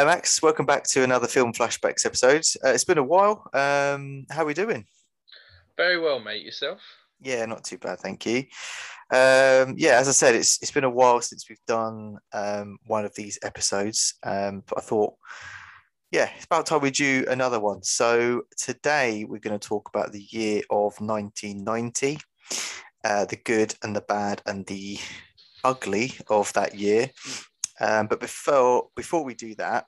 Hi, Max. Welcome back to another Film Flashbacks episode. Uh, it's been a while. Um, how are we doing? Very well, mate. Yourself? Yeah, not too bad, thank you. Um, yeah, as I said, it's it's been a while since we've done um, one of these episodes, um, but I thought, yeah, it's about time we do another one. So today we're going to talk about the year of 1990, uh, the good and the bad and the ugly of that year. Um, but before before we do that,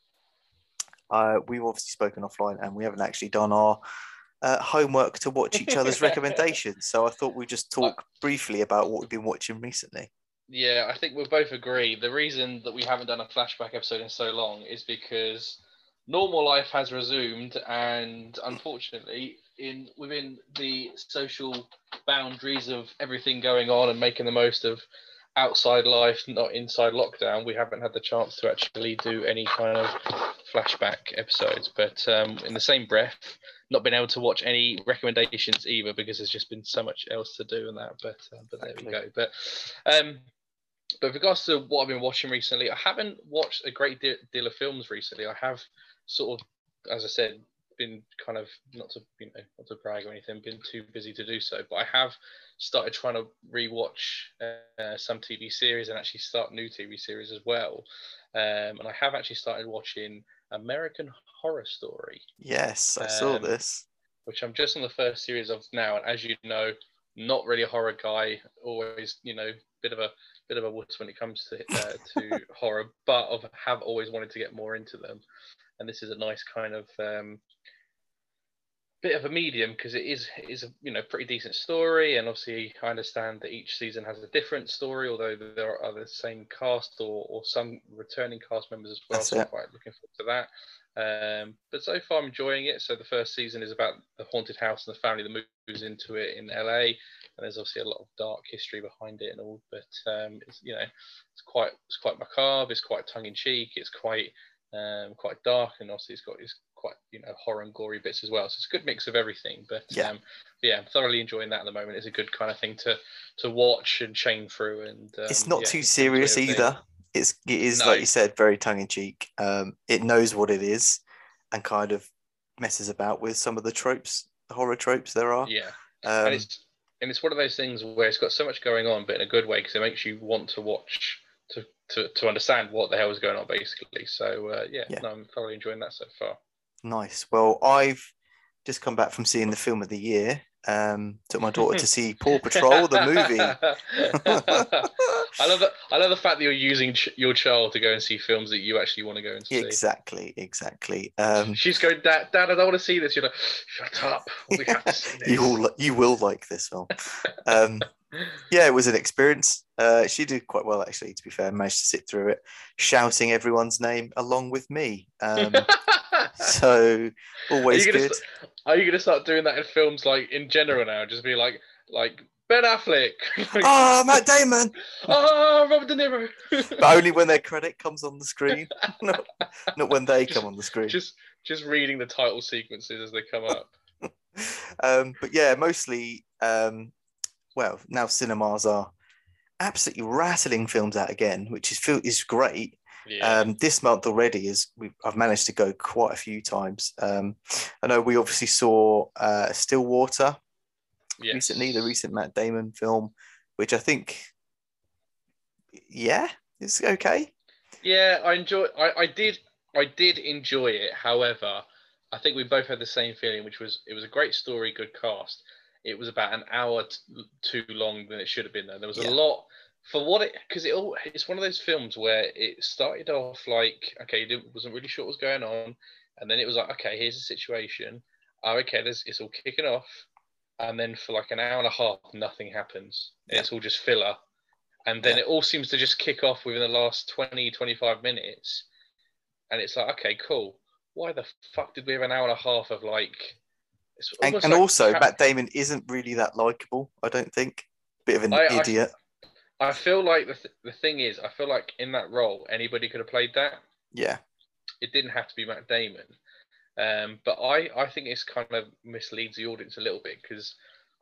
uh, we've obviously spoken offline and we haven't actually done our uh, homework to watch each other's recommendations. So I thought we'd just talk briefly about what we've been watching recently. Yeah, I think we both agree. The reason that we haven't done a flashback episode in so long is because normal life has resumed, and unfortunately, in within the social boundaries of everything going on and making the most of outside life, not inside lockdown, we haven't had the chance to actually do any kind of flashback episodes. But um, in the same breath, not been able to watch any recommendations either because there's just been so much else to do and that. But uh, but there we go. But um, but with regards to what I've been watching recently, I haven't watched a great deal, deal of films recently. I have sort of, as I said, been kind of not to you know not to brag or anything, been too busy to do so. But I have started trying to rewatch uh, some TV series and actually start new TV series as well. Um, and I have actually started watching American Horror Story. Yes, I saw um, this. Which I'm just on the first series of now, and as you know, not really a horror guy. Always, you know, bit of a bit of a wuss when it comes to uh, to horror, but I have always wanted to get more into them. And this is a nice kind of um, bit of a medium because it is it is a you know pretty decent story and obviously I understand that each season has a different story although there are the same cast or, or some returning cast members as well That's so I'm quite looking forward to that. Um, but so far I'm enjoying it. So the first season is about the haunted house and the family that moves into it in LA and there's obviously a lot of dark history behind it and all but um, it's you know it's quite it's quite macabre it's quite tongue-in-cheek it's quite um, quite dark and obviously it's got it's quite you know horror and gory bits as well. So it's a good mix of everything. But yeah, um, yeah, I'm thoroughly enjoying that at the moment. It's a good kind of thing to to watch and chain through. And um, it's not yeah, too serious either. It's it is no. like you said, very tongue in cheek. Um, it knows what it is, and kind of messes about with some of the tropes, the horror tropes there are. Yeah, um, and it's and it's one of those things where it's got so much going on, but in a good way because it makes you want to watch to, to, understand what the hell is going on basically. So uh, yeah, yeah. No, I'm thoroughly enjoying that so far. Nice. Well, I've just come back from seeing the film of the year. Um, took my daughter to see Paw Patrol, the movie. I love that. I love the fact that you're using ch- your child to go and see films that you actually want to go and see. Exactly, exactly. Um, She's going, Dad, Dad, I don't want to see this. You're like, shut up. We have to see this. you will, you will like this film. Um, yeah, it was an experience. Uh, she did quite well, actually. To be fair, managed to sit through it, shouting everyone's name along with me. Um, so always are good. St- are you going to start doing that in films like in general now? Just be like, like Ben Affleck. oh, Matt Damon. oh, Robert De Niro. but only when their credit comes on the screen, not, not when they just, come on the screen. Just, just reading the title sequences as they come up. um, but yeah, mostly. Um, well, now cinemas are absolutely rattling films out again, which is is great. Yeah. Um, this month already is I've managed to go quite a few times. Um, I know we obviously saw uh, Stillwater yes. recently, the recent Matt Damon film, which I think, yeah, it's okay. Yeah, I enjoy. I, I did. I did enjoy it. However, I think we both had the same feeling, which was it was a great story, good cast. It was about an hour t- too long than it should have been. There, there was yeah. a lot for what it because it all it's one of those films where it started off like okay, it wasn't really sure what was going on, and then it was like okay, here's the situation. Oh, okay, there's it's all kicking off, and then for like an hour and a half, nothing happens. Yeah. It's all just filler, and then yeah. it all seems to just kick off within the last 20, 25 minutes, and it's like okay, cool. Why the fuck did we have an hour and a half of like? And, and like also, Matt Damon isn't really that likable. I don't think. Bit of an I, idiot. I, I feel like the, th- the thing is, I feel like in that role, anybody could have played that. Yeah. It didn't have to be Matt Damon. Um, but I, I think it's kind of misleads the audience a little bit because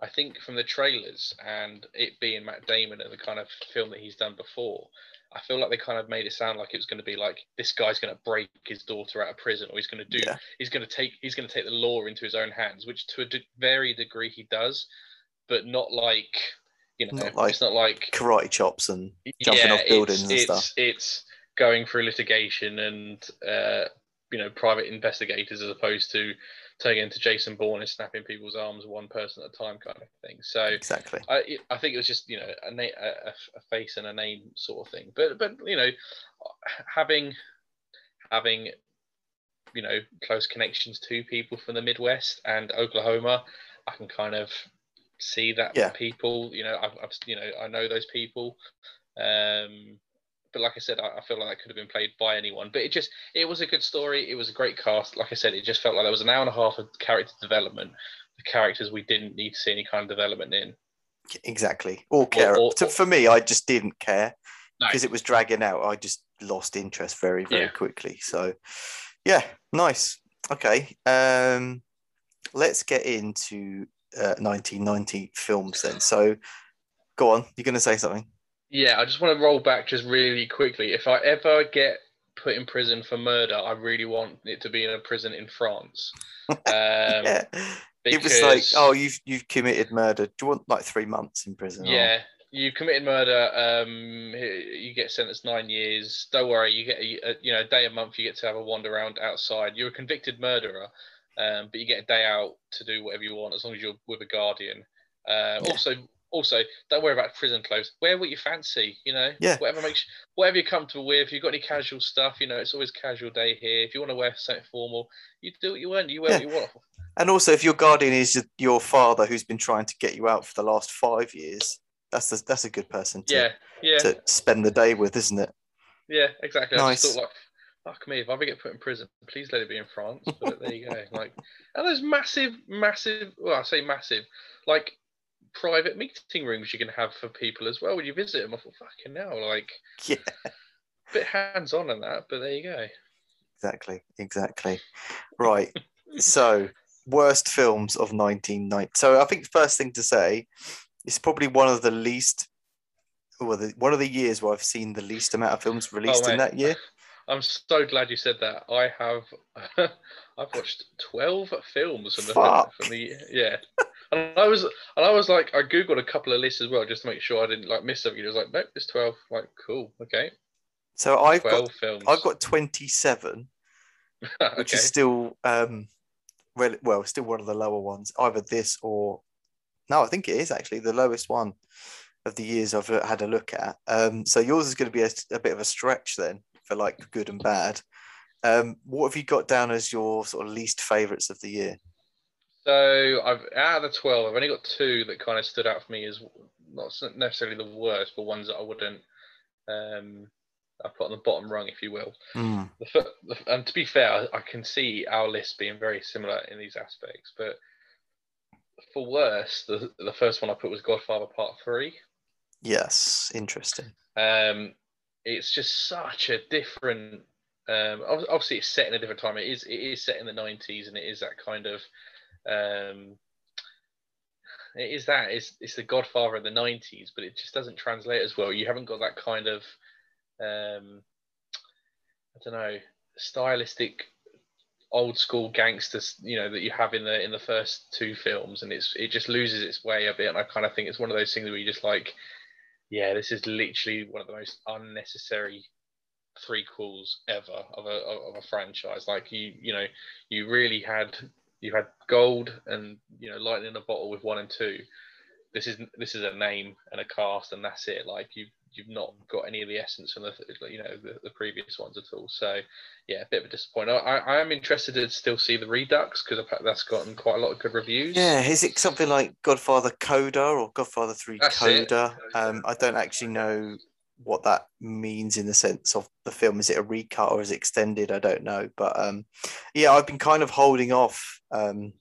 I think from the trailers and it being Matt Damon and the kind of film that he's done before, I feel like they kind of made it sound like it was going to be like this guy's going to break his daughter out of prison, or he's going to do, Yeah. he's going to take, he's going to take the law into his own hands, which to a de- very degree he does, but not like, you know, Not like it's not like Karate chops and jumping off buildings and it's, stuff. It's going through litigation and uh, you know private investigators as opposed to turning into Jason Bourne and snapping people's arms one person at a time kind of thing. So exactly. I, I think it was just you know a, na- a- a face and a name sort of thing. But but you know having having you know close connections to people from the Midwest and Oklahoma, I can kind of see that Yeah. people you know I've, I've you know I know those people. Um, but like I said, I, I feel like that could have been played by anyone. But it just it was a good story. It was a great cast. Like I said, it just felt like there was an hour and a half of character development. The characters we didn't need to see any kind of development in. Exactly. Or care. or- To- for me, I just didn't care No. because it was dragging out. I just lost interest very, very Yeah. quickly. So, yeah, nice. Okay. Um, let's get into uh, 1990 films then. So, go on. You're going to say something? Yeah, I just want to roll back just really quickly. If I ever get put in prison for murder, I really want it to be in a prison in France. Um, yeah. It was like, oh, you've you've committed murder. Do you want like three months in prison? Yeah, you committed murder. Um, you get sentenced nine years. Don't worry, you get a, a- you know a day a month. You get to have a wander around outside. You're a convicted murderer, um, but you get a day out to do whatever you want as long as you're with a guardian. Uh, Yeah. Also, also don't worry about prison clothes. Wear what you fancy. You know, Yeah. whatever makes whatever you're comfortable with. If you've got any casual stuff, you know, it's always casual day here. If you want to wear something formal, you do what you want. You wear what you want. And also, if your guardian is your father who's been trying to get you out for the last five years, that's a, that's a good person to, Yeah, yeah. to spend the day with, isn't it? Yeah, exactly. I Nice. just thought like, fuck me, if I ever get put in prison, please let it be in France. But there you go. Like, and there's massive, massive. Well, I say massive, like private meeting rooms you can have for people as well when you visit them. I thought, fucking hell, like, Yeah. A bit hands on and that. But there you go. Exactly, exactly. Right. so, worst films of 1990. So, I think the first thing to say, it's probably one of the least, well, the, one of the years where I've seen the least amount of films oh, released in that year. I'm so glad you said that. I have, I've watched twelve films from the Fuck. from the yeah. And I was and I was like, I googled a couple of lists as well just to make sure I didn't like miss something. It was like, nope, it's twelve. Like, cool, okay, So, I've got twelve films. I've got 27, which is still um well, well still one of the lower ones either this or no i think it is actually the lowest one of the years i've had a look at um so yours is going to be a, a bit of a stretch then for like good and bad um what have you got down as your sort of least favorites of the year So I've out of the twelve, I've only got two that kind of stood out for me as not necessarily the worst, but ones that I wouldn't um I put on the bottom rung, if you will. Hmm. The, the, and to be fair, I, I can see our list being very similar in these aspects. But for worse, the the first one I put was Godfather Part Three. yes interesting Um, it's just such a different. Um, obviously, it's set in a different time. It is it is set in the nineties, and it is that kind of. Um, it is that it's it's the Godfather of the nineties, but it just doesn't translate as well. You haven't got that kind of, um, I don't know, stylistic, old school gangsters, you know, that you have in the in the first two films, and it's it just loses its way a bit. And I kind of think it's one of those things where you just like, yeah, this is literally one of the most unnecessary prequels ever of a of a franchise. Like you, you know, you really had you had gold and you know lightning in a bottle with one and two. This is this is a name and a cast and that's it. Like you you've not got any of the essence from the you know the, the previous ones at all. So yeah, a bit of a disappointment. I, I am interested to still see the Redux because that's gotten quite a lot of good reviews. yeah is it something like godfather coda or godfather 3 That's coda um i don't actually know what that means in the sense of the film. Is it a recut or is it extended? I don't know. But um, yeah, I've been kind of holding off um,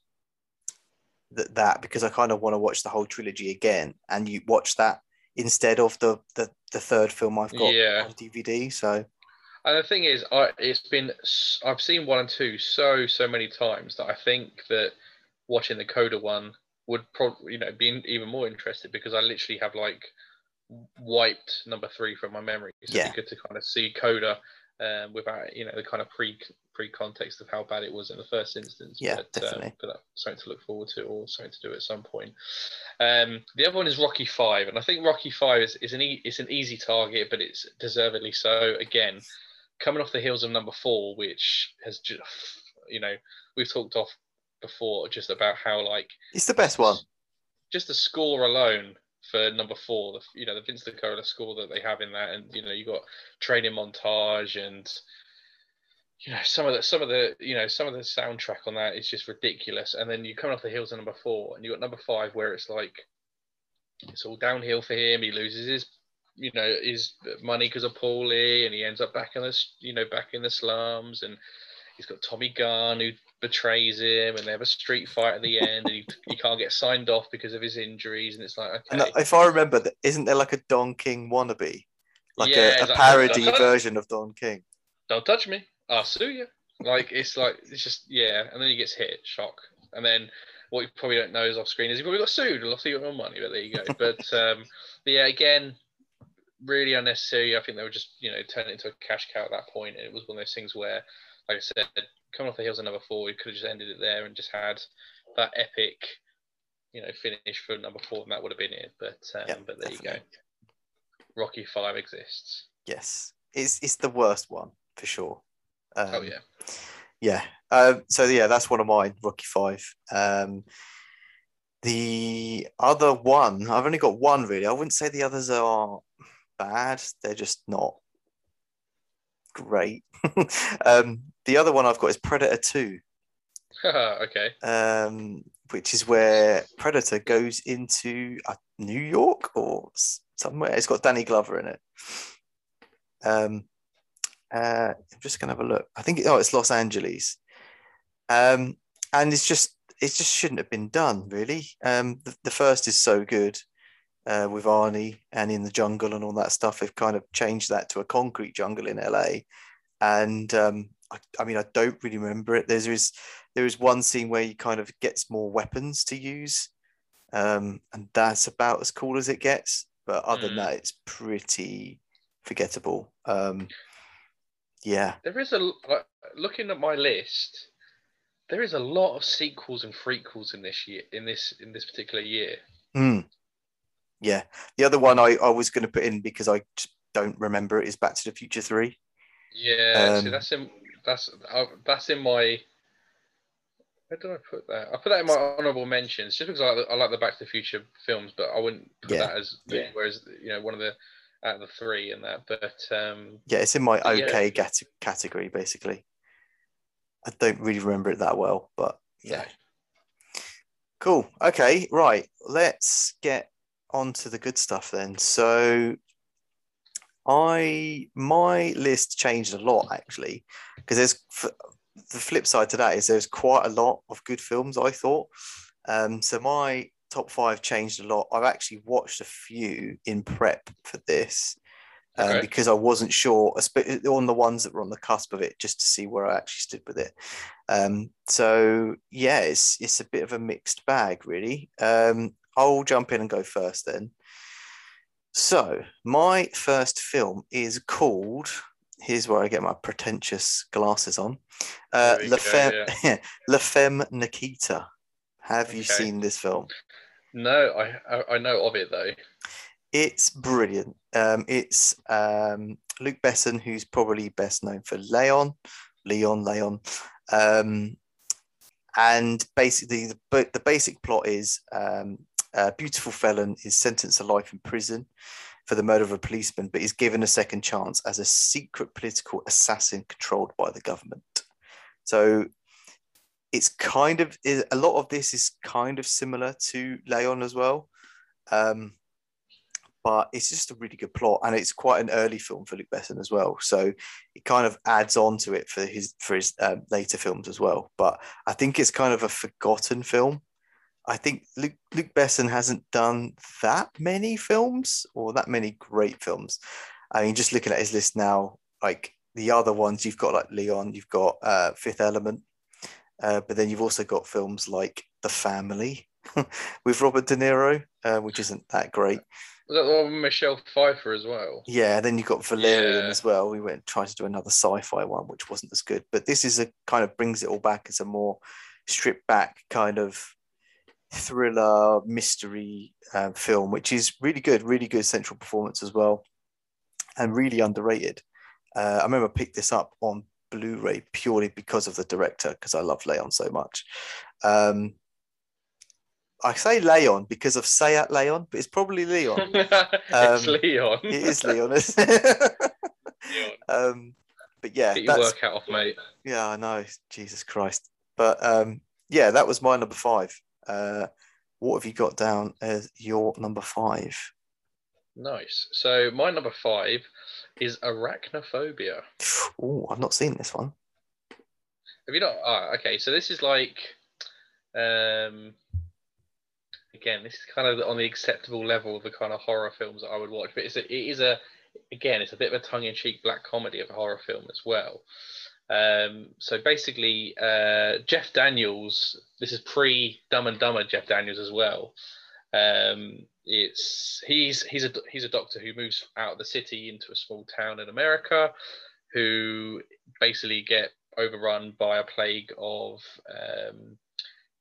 th- that because I kind of want to watch the whole trilogy again, and you watch that instead of the the, the third film I've got Yeah. on DVD. So And the thing is, I it's been I've seen one and two so so many times that I think that watching the Coda one would probably you know be even more interested because I literally have like wiped number three from my memory. So Yeah. it'd be good to kind of see Coda um, without you know the kind of pre context of how bad it was in the first instance. Yeah, but, definitely. Um, but that's something to look forward to, or something to do at some point. Um, the other one is Rocky Five, and I think Rocky Five is, is an e- it's an easy target, but it's deservedly so. Again, coming off the heels of number four, which has just you know we've talked off before just about how like It's the best one. just the score alone for number four, the you know the Vince DiCola score that they have in that, and you know you got training montage and you know some of the some of the you know some of the soundtrack on that is just ridiculous, and then you come off the heels of number four, and you got number five where it's like it's all downhill for him. He loses his you know his money because of Paulie, and he ends up back in the you know back in the slums, and he's got Tommy Gunn who betrays him, and they have a street fight at the end, and he, he can't get signed off because of his injuries, and it's like okay, And if I remember, isn't there like a Don King wannabe, like Yeah, a, a like- parody version of Don King? don't touch me, I'll sue you. Like it's like it's just yeah, and then he gets hit, shock, and then what you probably don't know is off screen is he probably got sued and lost all your money, but there you go. but um, but yeah, again, really unnecessary. I think they were just you know turning it into a cash cow at that point, and it was one of those things where, like I said, coming off the heels of number four, we could have just ended it there and just had that epic, you know, finish for number four, and that would have been it. But um, Yeah, but there you go. Rocky Five exists. Yes, it's it's the worst one for sure. Um, oh yeah. yeah. Um, so yeah, that's one of mine, Rocky Five. Um, the other one, I've only got one really. I wouldn't say the others are bad. They're just not great. um, the other one I've got is Predator Two. okay. um, which is where Predator goes into uh, New York or somewhere. It's got Danny Glover in it. Um, uh, I'm just gonna have a look. I think oh, it's Los Angeles, um, and it's just it just shouldn't have been done really. Um, the, the first is so good. Uh, with Arnie and in the jungle and all that stuff, they've kind of changed that to a concrete jungle in LA, and um, I, I mean I don't really remember it. There's is there is one scene where he kind of gets more weapons to use, um, and that's about as cool as it gets. But other than Mm. that, it's pretty forgettable. Um, yeah, There is a like, looking at my list. There is a lot of sequels and prequels in this year. In this in this particular year. Mm. yeah. The other one I, I was going to put in because I don't remember it is Back to the Future Three. Yeah, see, Um, that's in that's uh, that's in my. Where did I put that? I put that in my honorable mentions just because I, I like the Back to the Future films, but I wouldn't put Yeah, that as yeah. anywhere as you know one of the out of the three in that. But um, Yeah, it's in my But yeah. okay category basically. I don't really remember it that well, but yeah. Cool. Okay, right. Let's get on to the good stuff then. So I my list changed a lot actually because there's f- the flip side to that is there's quite a lot of good films I thought. Um, so my top five changed a lot. I've actually watched a few in prep for this um, Okay. because I wasn't sure on the ones that were on the cusp of it, just to see where I actually stood with it. Um, so yeah, it's it's a bit of a mixed bag, really. Um, I'll jump in and go first then. So my first film is called. Here's where I get my pretentious glasses on. Uh, La, go, Femme, La Femme Nikita. Have you Okay. seen this film? no, I I- I know of it though. It's brilliant. Um, it's um, Luc Besson, who's probably best known for Leon, Leon, Leon. Um, and basically, the, the basic plot is um, a beautiful felon is sentenced to life in prison for the murder of a policeman, but is given a second chance as a secret political assassin controlled by the government. So it's kind of is a lot of this is kind of similar to Leon as well. Um, but it's just a really good plot and it's quite an early film for Luc Besson as well. So it kind of adds on to it for his for his um, later films as well. But I think it's kind of a forgotten film. I think Luc, Luc Besson hasn't done that many films or that many great films. I mean, just looking at his list now, like the other ones, you've got like Leon, you've got uh, Fifth Element, uh, but then you've also got films like The Family, with Robert De Niro, uh, which isn't that great. Was that the one with Michelle Pfeiffer as well? Yeah, and then you've got Valerian Yeah. as well. We went and tried to do another sci-fi one, which wasn't as good. But this is a kind of brings it all back as a more stripped back kind of thriller mystery um, film, which is really good, really good central performance as well, and really underrated. Uh, I remember I picked this up on Blu-ray purely because of the director, because I love Leon so much. Um, I say Leon because of Sayat Leon, but it's probably Leon. it's Um, Leon. it is Leon. Leon. um, but yeah, Get your workout off, mate. yeah, I know. Jesus Christ. But um, yeah, that was my number five. Uh, what have you got down as your number five? Nice. So my number five is arachnophobia. Oh, I've not seen this one. Have you not? Ah, okay. So this is like, um, again, this is kind of on the acceptable level of the kind of horror films that I would watch. But it's a, it is a, again, it's a bit of a tongue-in-cheek black comedy of a horror film as well. Um, so basically, uh, Jeff Daniels. This is pre Dumb and Dumber Jeff Daniels as well. Um, it's he's he's a he's a doctor who moves out of the city into a small town in America, who basically get overrun by a plague of um,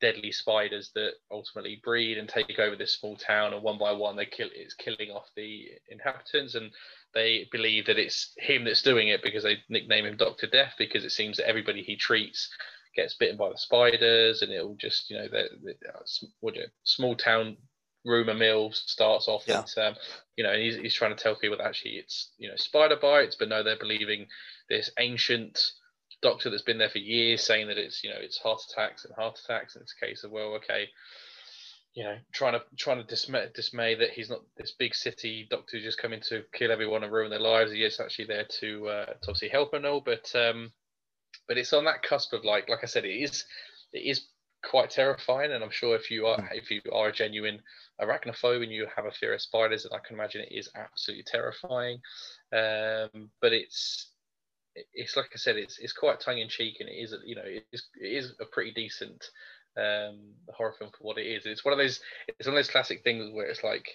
deadly spiders that ultimately breed and take over this small town. And one by one, they kill it's killing off the inhabitants. And they believe that it's him that's doing it because they nickname him Doctor Death because it seems that everybody he treats gets bitten by the spiders, and it'll just you know the, small town rumor mill starts off Yeah. and um, you know and he's, he's trying to tell people that actually it's you know spider bites but no they're believing this ancient doctor that's been there for years saying that it's you know it's heart attacks and heart attacks and it's a case of well okay you know trying to trying to dismay, dismay that he's not this big city doctor who's just coming to kill everyone and ruin their lives he is actually there to uh, to obviously help and all but um but it's on that cusp of like like i said it is it is quite terrifying and i'm sure if you are if you are a genuine arachnophobe and you have a fear of spiders then i can imagine it is absolutely terrifying um but it's it's like I said, it's it's quite tongue in cheek, and it is you know it is it is a pretty decent um, horror film for what it is. It's one of those it's one of those classic things where it's like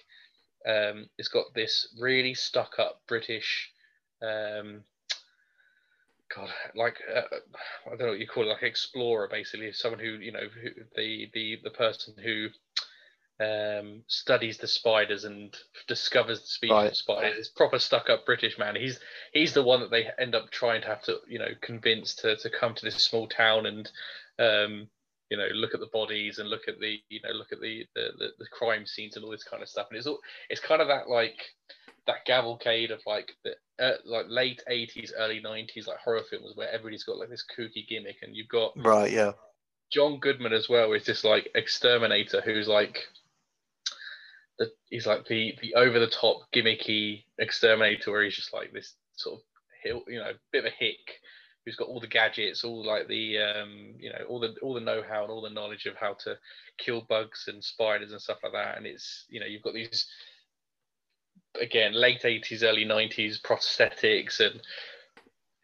um, it's got this really stuck up British. Um, God, like uh, I don't know what you call it, like explorer, basically, someone who you know, who, the the the person who um, studies the spiders and discovers the species Right. of spiders. It's proper stuck up British man. He's he's the one that they end up trying to have to you know convince to to come to this small town and um, you know look at the bodies and look at the you know look at the the, the, the crime scenes and all this kind of stuff. And it's all it's kind of that like that cavalcade of like the uh, like late 80s early 90s like horror films where everybody's got like this kooky gimmick and you've got Right, yeah. John Goodman as well is this like exterminator who's like the he's like the the over the top gimmicky exterminator where he's just like this sort of hill you know bit of a hick who's got all the gadgets all like the um you know all the all the know-how and all the knowledge of how to kill bugs and spiders and stuff like that and it's you know you've got these again late 80s early 90s prosthetics and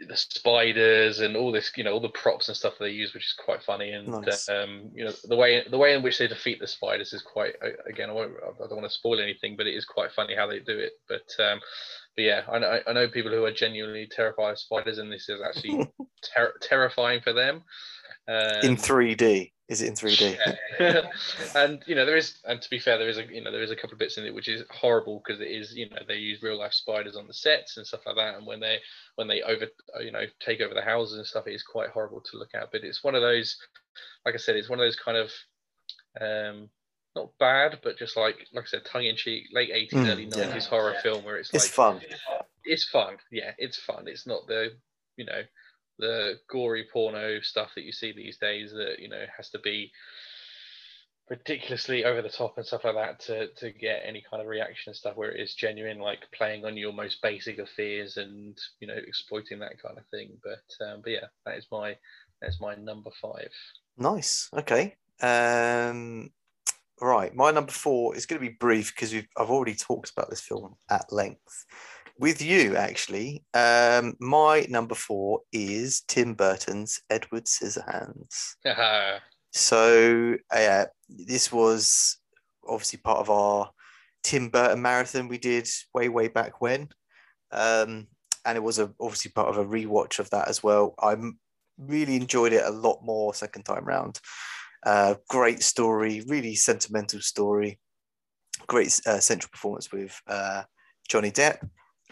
the spiders and all this you know all the props and stuff that they use which is quite funny and Nice. um you know the way the way in which they defeat the spiders is quite again I, won't, I don't want to spoil anything but it is quite funny how they do it but um but yeah I know, I know people who are genuinely terrified of spiders and this is actually ter- terrifying for them um, in 3D. Is it in 3D? yeah. and you know there is, and to be fair, there is a you know there is a couple of bits in it which is horrible because it is you know they use real life spiders on the sets and stuff like that, and when they when they over you know take over the houses and stuff, it is quite horrible to look at. But it's one of those, like I said, it's one of those kind of um not bad, but just like like I said, tongue in cheek, late eighties, Mm, early yeah. nineties horror film where it's It's like fun. it's fun. Yeah, it's fun. It's not the you know the gory porno stuff that you see these days that you know has to be ridiculously over the top and stuff like that to to get any kind of reaction and stuff where it is genuine like playing on your most basic of fears and you know exploiting that kind of thing but um, but yeah that is my that's my number five Nice. Okay. Um, right. My number four is going to be brief because we've I've already talked about this film at length with you. Actually, um, my number four is Tim Burton's Edward Scissorhands. So uh, this was obviously part of our Tim Burton marathon we did way way back when, um, and it was a, obviously part of a rewatch of that as well. I really enjoyed it a lot more second time round. Uh, great story, really sentimental story. Great uh, central performance with uh, Johnny Depp.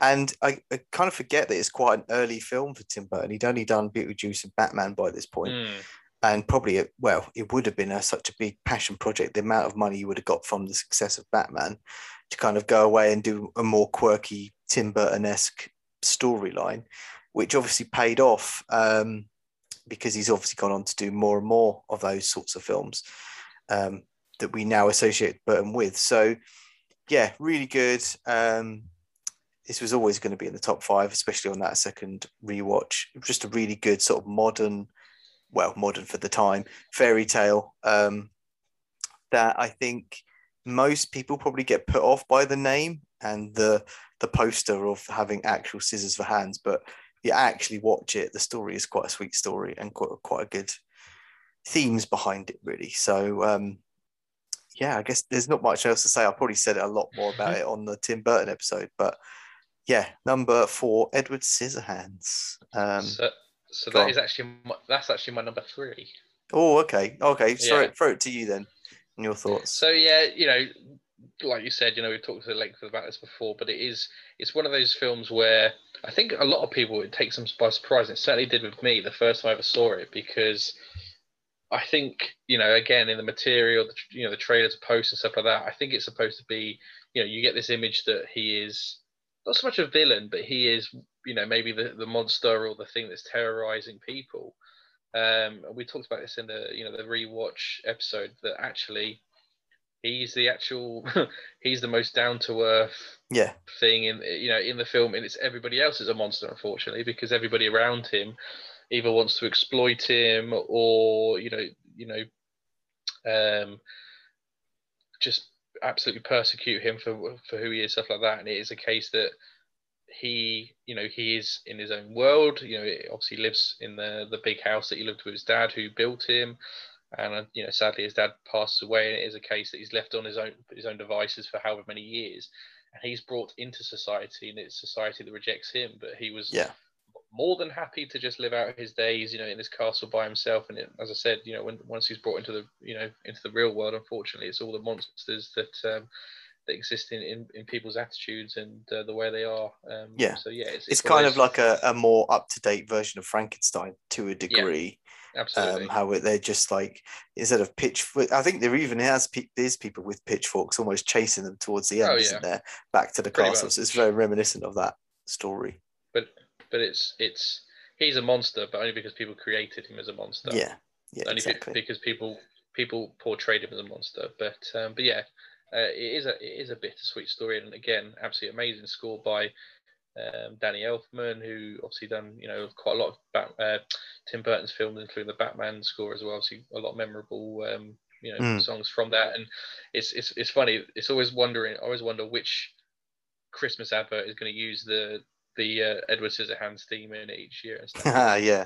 And I, I, kind of forget that it's quite an early film for Tim Burton. He'd only done Beetlejuice and Batman by this point. Mm. And probably, well, it would have been a, such a big passion project. The amount of money you would have got from the success of Batman to kind of go away and do a more quirky Tim Burton esque storyline, which obviously paid off. Um, because he's obviously gone on to do more and more of those sorts of films um, that we now associate Burton with. So, yeah, really good. Um, this was always going to be in the top five, especially on that second rewatch. Just a really good sort of modern, well, modern for the time fairy tale um, that I think most people probably get put off by the name and the the poster of having actual scissors for hands, but you actually watch it, the story is quite a sweet story and quite quite a good themes behind it, really. So um, yeah, I guess there's not much else to say. I probably said it a lot more about it on the Tim Burton episode, but yeah, number four, Edward Scissorhands. Um, so, so that on. is actually my, that's actually my number three. Oh, okay, okay. Throw, yeah. it, throw it to you then. And your thoughts. So yeah, you know, like you said, you know, we've talked to the length about this before, but it is it's one of those films where I think a lot of people it takes them by surprise. It certainly did with me the first time I ever saw it because I think you know again in the material, the, you know, the trailers, posts and stuff like that. I think it's supposed to be you know you get this image that he is not so much a villain, but he is you know maybe the the monster or the thing that's terrorizing people. Um, we talked about this in the you know the rewatch episode that actually he's the actual he's the most down to earth yeah thing in you know in the film and it's everybody else is a monster unfortunately because everybody around him either wants to exploit him or you know you know um just absolutely persecute him for for who he is stuff like that. And it is a case that he you know he is in his own world. You know obviously lives in the the big house that he lived with his dad who built him. And uh, you know sadly his dad passes away and it is a case that he's left on his own his own devices for however many years. And he's brought into society and it's society that rejects him. But he was yeah more than happy to just live out his days you know in this castle by himself and it, as i said you know when once he's brought into the you know into the real world unfortunately it's all the monsters that um, that exist in, in, in people's attitudes and uh, the way they are um, yeah so yeah it's, it's, it's kind of like a, a more up-to-date version of frankenstein to a degree Absolutely. Um, how they're just like instead of pitch, I think there even has there's people with pitchforks almost chasing them towards the end, oh, yeah. isn't there? Back to the Pretty castle. So it's very reminiscent of that story. But but it's it's he's a monster, but only because people created him as a monster. Yeah, yeah, only exactly. because people people portrayed him as a monster. But um, but yeah, uh, it is a it is a bittersweet story, and again, absolutely amazing score by um, Danny Elfman, who obviously done you know quite a lot of Bat, uh, Tim Burton's films, including the Batman score as well. Obviously, a lot of memorable um, you know mm. songs from that, and it's it's it's funny. It's always wondering. I always wonder which Christmas advert is going to use the the uh, Edward Scissorhands theme in each year. Ah, yeah.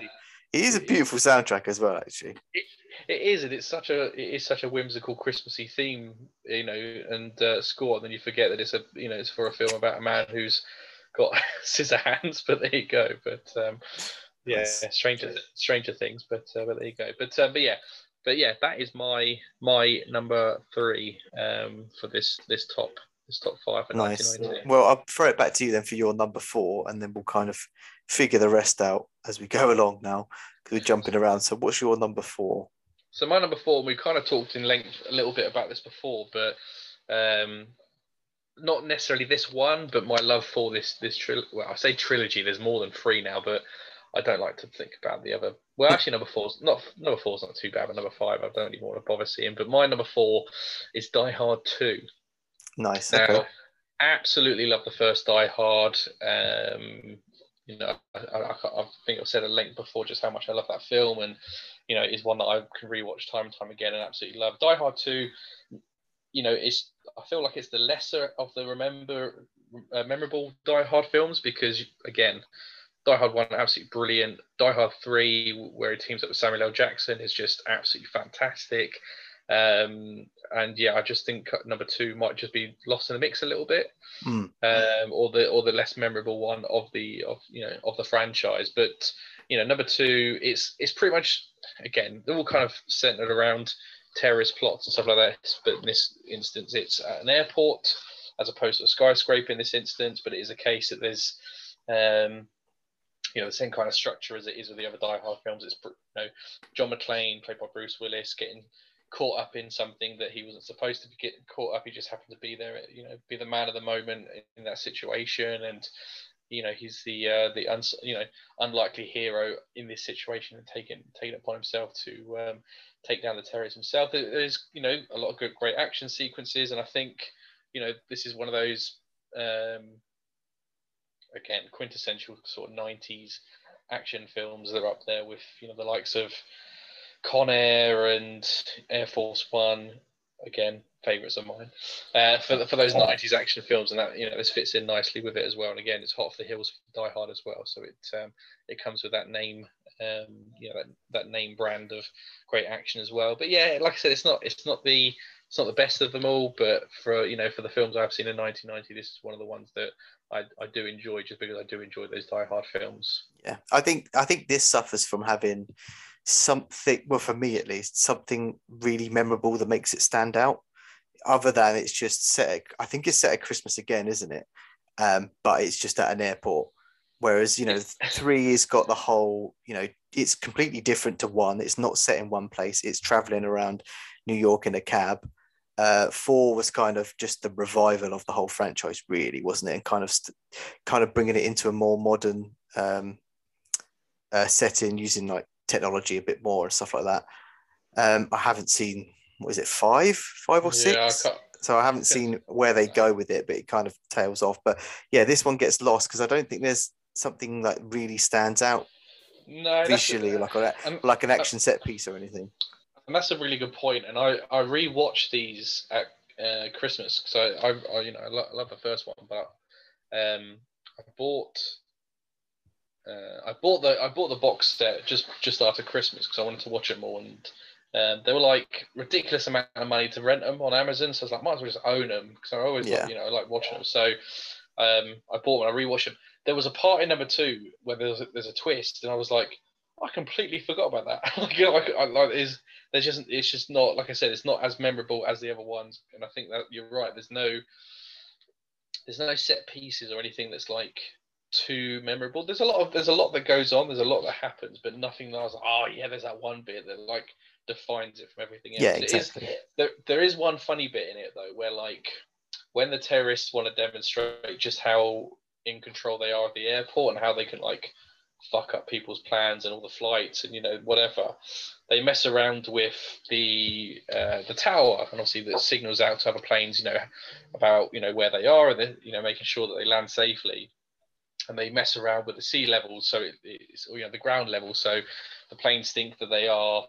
It is a beautiful soundtrack as well, actually. It, it is, and it's such a it is such a whimsical Christmassy theme, you know, and uh, score. And then you forget that it's a you know it's for a film about a man who's got scissor hands, but there you go. But um, yeah, nice. stranger stranger things. But uh, but there you go. But uh, but yeah, but yeah, that is my my number three um, for this this top this top five. nice. Well, I'll throw it back to you then for your number four, and then we'll kind of figure the rest out as we go along now because we're jumping around. So, what's your number four? So my number four, we kind of talked in length a little bit about this before, but um, not necessarily this one, but my love for this this trilogy. Well, I say trilogy. There's more than three now, but I don't like to think about the other. Well, actually, number four's not number four's not too bad, but number five I don't even want to bother seeing. But my number four is Die Hard Two. Nice. Now, okay. absolutely love the first Die Hard. Um, you know, I, I, I, think I've said at length before just how much I love that film, and you know, is one that I can rewatch time and time again and absolutely love. Die Hard Two you know, it's I feel like it's the lesser of the remember uh, memorable Die Hard films because again, Die Hard one, absolutely brilliant. Die Hard three, where he teams up with Samuel L. Jackson, is just absolutely fantastic. Um, and yeah, I just think number two might just be lost in the mix a little bit, Mm. um, or the or the less memorable one of the of you know of the franchise. But you know, number two, it's it's pretty much again they're all kind of centered around terrorist plots and stuff like that. But in this instance, it's at an airport as opposed to a skyscraper in this instance. But it is a case that there's um, you know the same kind of structure as it is with the other Die Hard films. It's you know John McClane played by Bruce Willis getting caught up in something that he wasn't supposed to be getting caught up. He just happened to be there, you know, be the man of the moment in that situation, and you know he's the uh, the uns- you know unlikely hero in this situation and taking taking it upon himself to um, take down the terrorists himself. There's you know a lot of good great action sequences, and I think you know this is one of those um, again quintessential sort of 90s action films that are up there with you know the likes of Con Air and Air Force One, again favorites of mine uh, for for those '90s action films, and that you know this fits in nicely with it as well. And again, it's hot off the heels Die Hard as well, so it um, it comes with that name, um, you know, that, that name brand of great action as well. But yeah, like I said, it's not it's not the it's not the best of them all, but for you know for the films I've seen in 1990, this is one of the ones that I, I do enjoy just because I do enjoy those Die Hard films. Yeah, I think I think this suffers from having something. Well, for me at least, something really memorable that makes it stand out. Other than it's just set. At, I think it's set at Christmas again, isn't it? Um, but it's just at an airport. Whereas you know, three has got the whole. You know, it's completely different to one. It's not set in one place. It's traveling around New York in a cab. Uh, four was kind of just the revival of the whole franchise, really, wasn't it? And kind of, st- kind of bringing it into a more modern um, uh, setting, using like technology a bit more and stuff like that. Um, I haven't seen what is it five, five or six. Yeah, I so I haven't seen where they go with it, but it kind of tails off. But yeah, this one gets lost because I don't think there's something that really stands out no, visually, like a, um, like an action set piece or anything. And that's a really good point. And I I rewatched these at uh, Christmas because I, I, I you know I, lo- I love the first one, but um I bought uh, I bought the I bought the box set just just after Christmas because I wanted to watch it more, and um, they were like ridiculous amount of money to rent them on Amazon. So I was like, might as well just own them because I always Yeah. like, you know I like watching them. So um, I bought them. I rewatched them. There was a part in number two where there's a, there's a twist, and I was like, I completely forgot about that. like, you know, like, I, like is there's just it's just not like I said, it's not as memorable as the other ones, and I think that you're right. There's no there's no set pieces or anything that's like too memorable. There's a lot of there's a lot that goes on. There's a lot that happens, but nothing that I was like, oh yeah, there's that one bit that like defines it from everything else. Yeah, is- exactly. there, there is one funny bit in it though, where like when the terrorists want to demonstrate just how in control they are of the airport and how they can like fuck up people's plans and all the flights and you know whatever they mess around with the uh, the tower and obviously that signals out to other planes you know about you know where they are and you know making sure that they land safely and they mess around with the sea levels so it, it's or, you know the ground level so the planes think that they are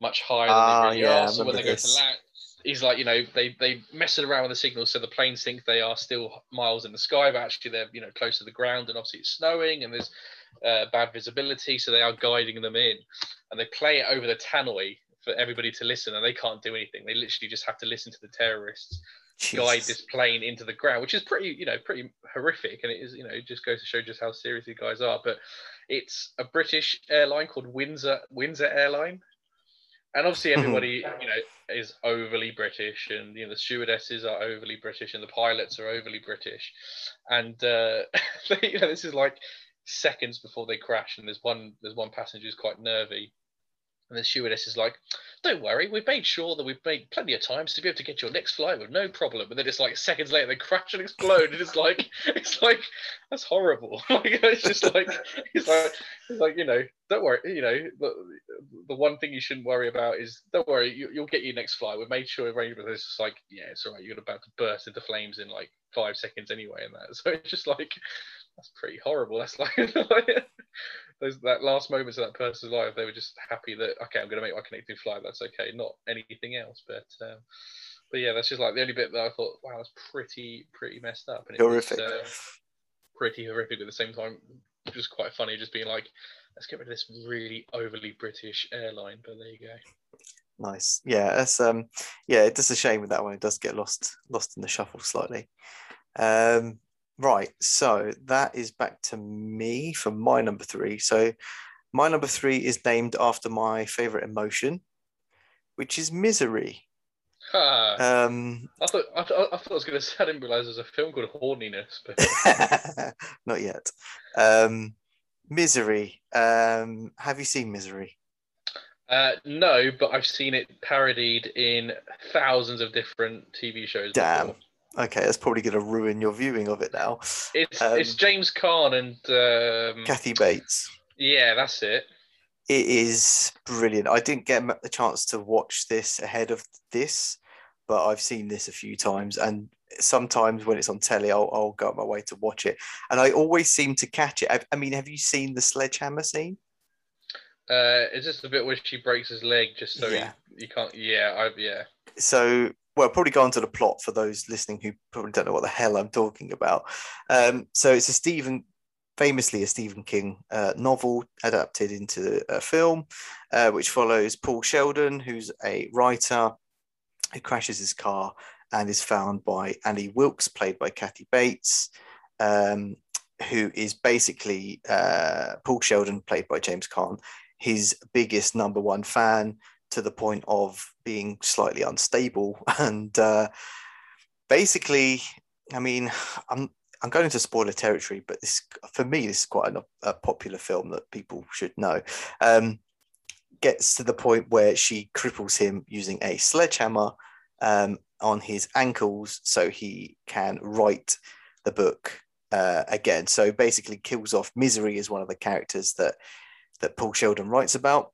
much higher than Ah, they really yeah, are. So when they remember go to land he's like you know they they messing around with the signals so the planes think they are still miles in the sky but actually they're you know close to the ground and obviously it's snowing and there's uh, bad visibility so they are guiding them in and they play it over the tannoy for everybody to listen and they can't do anything. They literally just have to listen to the terrorists guide this plane into the ground, which is pretty, you know, pretty horrific. And it is, you know, it just goes to show just how serious these guys are. But it's a British airline called Windsor Windsor Airline. And obviously everybody, you know, is overly British and you know the stewardesses are overly British and the pilots are overly British. And uh you know, this is like seconds before they crash and there's one there's one passenger who's quite nervy. And the stewardess is like, don't worry, we've made sure that we've made plenty of times to be able to get your next flight with no problem. And then it's like seconds later they crash and explode, and it's like it's like that's horrible. like it's just like it's like it's like you know, don't worry, you know, the, the one thing you shouldn't worry about is don't worry, you, you'll get your next flight. We've made sure arrangement is just like yeah, it's all right. You're about to burst into flames in like five seconds anyway, and that. So it's just like that's pretty horrible. That's like. Those that last moments of that person's life, they were just happy that okay, I'm going to make my connecting flight. That's okay, not anything else. But um, but yeah, that's just like the only bit that I thought, wow, that's pretty pretty messed up. And Horrific. Was, uh, pretty horrific at the same time. just quite funny, just being like, let's get rid of this really overly British airline. But there you go. Nice. Yeah, that's um yeah, It's just a shame with that one. It does get lost lost in the shuffle slightly. Um right, so that is back to me for my number three. So my number three is named after my favorite emotion, which is misery. Ha. Um I thought I, thought I thought I was going to say I didn't realize there's a film called Horniness, but not yet. Um misery. Um have you seen misery? uh, no, but I've seen it parodied in thousands of different TV shows. Damn. before. Okay, that's probably going to ruin your viewing of it now. It's Um, it's James Caan and um, Kathy Bates. yeah, that's it. It is brilliant. I didn't get a chance to watch this ahead of this, but I've seen this a few times. And sometimes when it's on telly, I'll, I'll go out my way to watch it. And I always seem to catch it. I, I mean, have you seen the sledgehammer scene? Uh, is this the bit where she breaks his leg just so Yeah. he, you can't? Yeah, I yeah. So, well, probably go on to the plot for those listening who probably don't know what the hell I'm talking about. Um, so it's a Stephen, famously a Stephen King uh, novel adapted into a film, uh, which follows Paul Sheldon, who's a writer who crashes his car and is found by Annie Wilkes, played by Kathy Bates, um, who is basically uh, Paul Sheldon, played by James Caan, his biggest number one fan to the point of being slightly unstable. And uh, basically i mean i'm i'm going into spoiler territory but this for me this is quite a, a popular film that people should know. Um, gets to the point where she cripples him using a sledgehammer um, on his ankles so he can write the book uh, again. So basically kills off misery is one of the characters that that paul sheldon writes about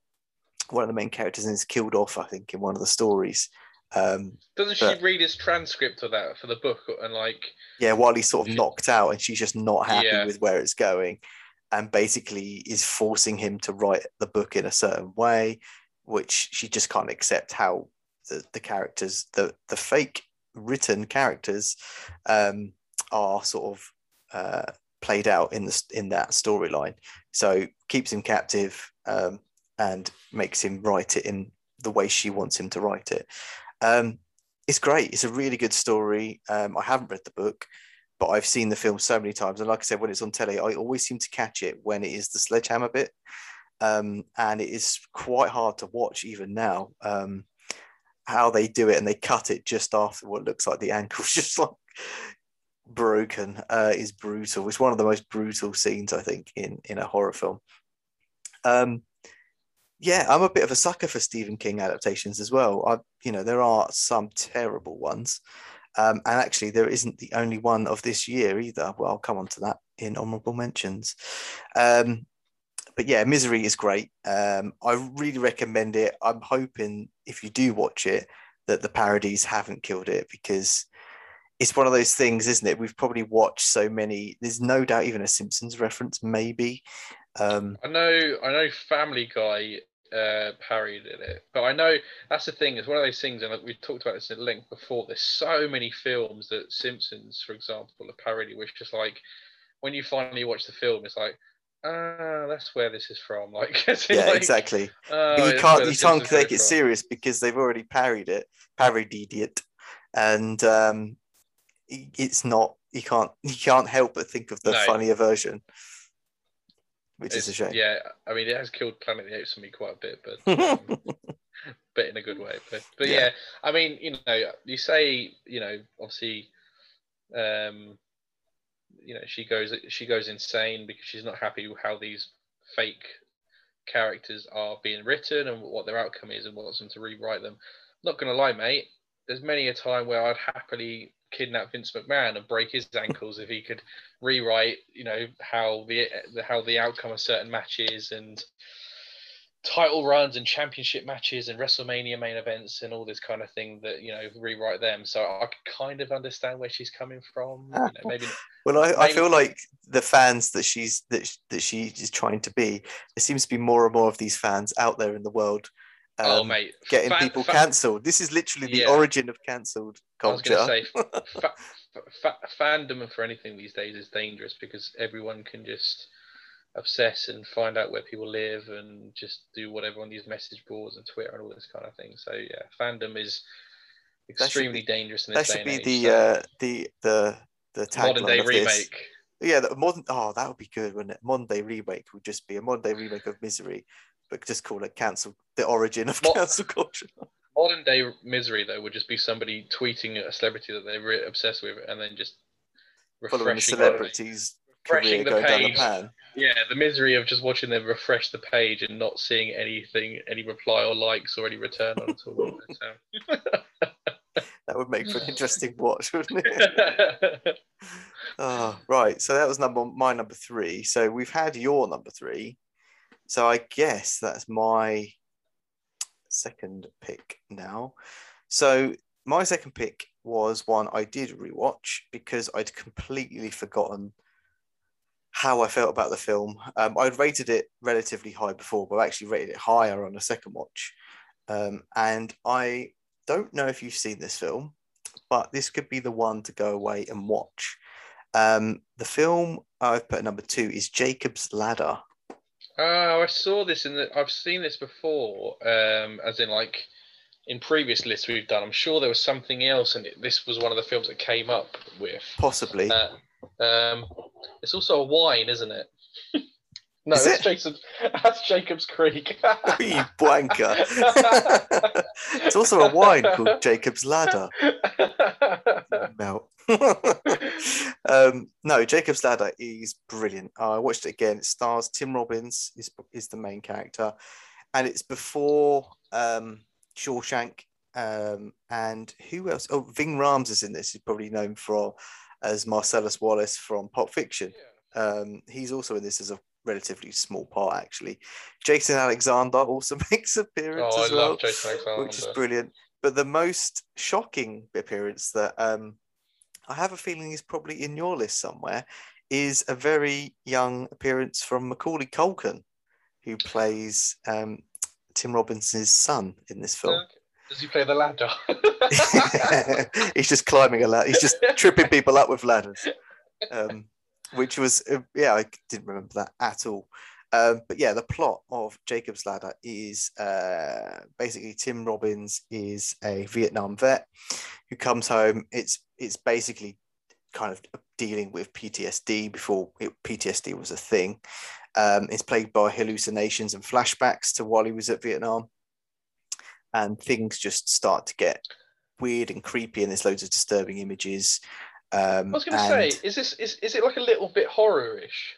one of the main characters is killed off, I think, in one of the stories. Um, Doesn't But- she read his transcript of that for the book and like? yeah, while he's sort of knocked out and she's just not happy Yeah. with where it's going, and basically is forcing him to write the book in a certain way, which she just can't accept how the, the characters, the the fake written characters, um, are sort of uh, played out in the in that storyline. So keeps him captive um, and makes him write it in the way she wants him to write it. Um, it's great. It's a really good story. Um, I haven't read the book, but I've seen the film so many times. And like I said, when it's on telly, I always seem to catch it when it is the sledgehammer bit. Um, and it is quite hard to watch even now. Um, how they do it and they cut it just after what looks like the ankle's just like broken uh, is brutal. It's one of the most brutal scenes I think in in a horror film. Um, yeah, I'm a bit of a sucker for Stephen King adaptations as well. I, you know, there are some terrible ones, um, and actually, there isn't the only one of this year either. Well, I'll come on to that in honourable mentions. Um, but yeah, Misery is great. Um, I really recommend it. I'm hoping if you do watch it, that the parodies haven't killed it because it's one of those things, isn't it? We've probably watched so many. There's no doubt even a Simpsons reference, maybe. Um, I know, I know, Family Guy uh, parodied it, but I know that's the thing. It's one of those things, and we talked about this at length before. There's so many films that Simpsons, for example, are parody, which just like when you finally watch the film, it's like, ah, that's where this is from. Like, yeah, like, exactly. "Ah, But you can't you can't take it from." serious because they've already parried it, parodied it, and um, it's not. You can't you can't help but think of the No. funnier version, which is a shame. Yeah, I mean, it has killed Planet of the Apes for me quite a bit, but um, but in a good way. But but Yeah. yeah. I mean, you know, you say, you know, obviously, um, you know, she goes she goes insane because she's not happy with how these fake characters are being written and what their outcome is and wants them to rewrite them. Not gonna lie, mate. There's many a time where I'd happily kidnap Vince McMahon and break his ankles if he could rewrite, you know, how the how the outcome of certain matches and title runs and championship matches and WrestleMania main events and all this kind of thing that you know rewrite them. So I kind of understand where she's coming from. You know, ah. maybe Well, I, I feel like the fans that she's that that she is trying to be. There seems to be more and more of these fans out there in the world. Oh um, mate, getting fan- people fa- cancelled. This is literally the Yeah. origin of cancelled culture. I was going to say fa- fa- fa- fandom for anything these days is dangerous because everyone can just obsess and find out where people live and just do whatever on these message boards and Twitter and all this kind of thing. So yeah, fandom is extremely be, dangerous in this That should be age, the so. uh, the the the modern day of this. remake. Yeah, the modern. Oh, that would be good, wouldn't it? Modern day remake would just be a modern day remake of Misery, but just call it cancel. The origin of Mo- cancel culture. Modern day misery though would just be somebody tweeting at a celebrity that they're really obsessed with and then just Following the career refreshing the going down the page. pan. Yeah, the misery of just watching them refresh the page and not seeing anything, any reply or likes or any return on it all. That would make for an interesting watch, wouldn't it? Oh, right. So that was number my number three. So we've had your number three. So I guess that's my second pick now. So my second pick was one I did rewatch because I'd completely forgotten how I felt about the film. Um, I'd rated it relatively high before, but I actually rated it higher on a second watch. Um, and I don't know if you've seen this film, but this could be the one to go away and watch. Um, the film I've put number two is Jacob's Ladder. Oh, I saw this in the. I've seen this before, um, as in like in previous lists we've done. I'm sure there was something else, and it, this was one of the films that came up with. Possibly. Uh, um, it's also a wine, isn't it? no, Is that's it? Jacob's. That's Jacob's Creek. you wanker. it's also a wine called Jacob's Ladder. Melt. um, no, Jacob's Ladder is brilliant. I watched it again. It stars Tim Robbins is is the main character, and it's before um, Shawshank. Um, and who else? Oh, Ving Rhames is in this. He's probably known for as Marcellus Wallace from Pulp Fiction. Um, he's also in this as a relatively small part, actually. Jason Alexander also makes an appearance oh, I as well love Jason Alexander. which is brilliant. But the most shocking appearance that um, I have a feeling is probably in your list somewhere is a very young appearance from Macaulay Culkin, who plays um, Tim Robinson's son in this film. Does he play the ladder? he's just climbing a ladder. He's just tripping people up with ladders, um, which was uh, yeah, I didn't remember that at all. Um, but yeah, the plot of Jacob's Ladder is uh, basically Tim Robbins is a Vietnam vet who comes home. It's it's basically kind of dealing with PTSD before it, PTSD was a thing. Um, it's plagued by hallucinations and flashbacks to while he was at Vietnam, and things just start to get weird and creepy, and there's loads of disturbing images. Um, I was going to say, is this is, is it like a little bit horror-ish?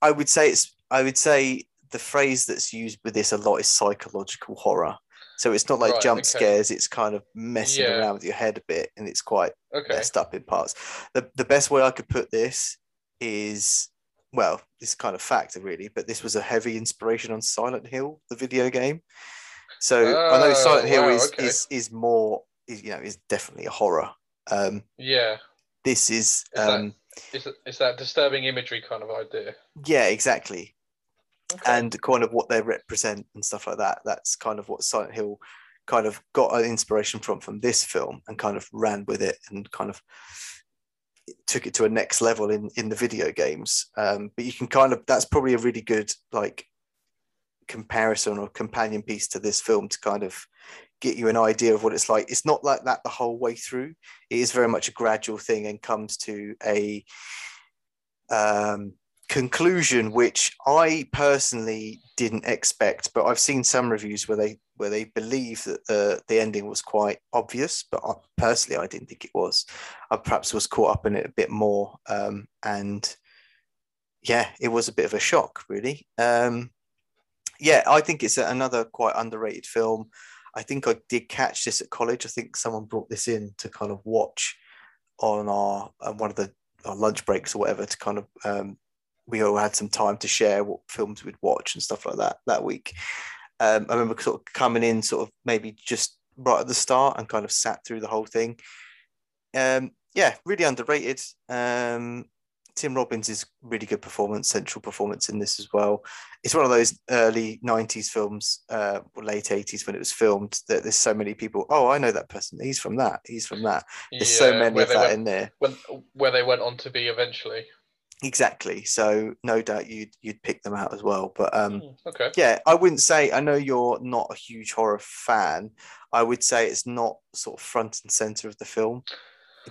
I would say it's I would say the phrase that's used with this a lot is psychological horror. So it's not like Right, jump okay. scares, it's kind of messing Yeah. around with your head a bit and it's quite Okay. messed up in parts. The the best way I could put this is well, this kind of fact really, but this was a heavy inspiration on Silent Hill, the video game. So I know Oh, Silent Hill wow, is, okay. is is more is you know is definitely a horror. Um, Yeah. this is Is that- um, It's, it's that disturbing imagery kind of idea. yeah exactly Okay. and kind of what they represent and stuff like that. That's kind of what Silent Hill kind of got an inspiration from from this film and kind of ran with it and kind of took it to a next level in in the video games. Um, but you can kind of that's probably a really good like comparison or companion piece to this film to kind of get you an idea of what it's like. It's not like that the whole way through. It is very much a gradual thing and comes to a um, conclusion which I personally didn't expect, but I've seen some reviews where they where they believe that the the ending was quite obvious, but I, personally I didn't think it was. I perhaps was caught up in it a bit more, um, and yeah, it was a bit of a shock, really. Um, yeah, I think it's another quite underrated film. I think I did catch this at college. I think someone brought this in to kind of watch on our uh, one of the our lunch breaks or whatever to kind of um, we all had some time to share what films we'd watch and stuff like that that week. Um, I remember sort of coming in, sort of maybe just right at the start, and kind of sat through the whole thing. Um, yeah, really underrated. Um, Tim Robbins is really good performance, central performance in this as well. It's one of those early '90s films, uh, late '80s when it was filmed. That there's so many people. Oh, I know that person. He's from that. He's from that. There's so many of that went, in there. when, where they went on to be eventually. exactly. So no doubt you'd you'd pick them out as well. But um, Mm, okay. yeah, I wouldn't say. I know you're not a huge horror fan. I would say it's not sort of front and center of the film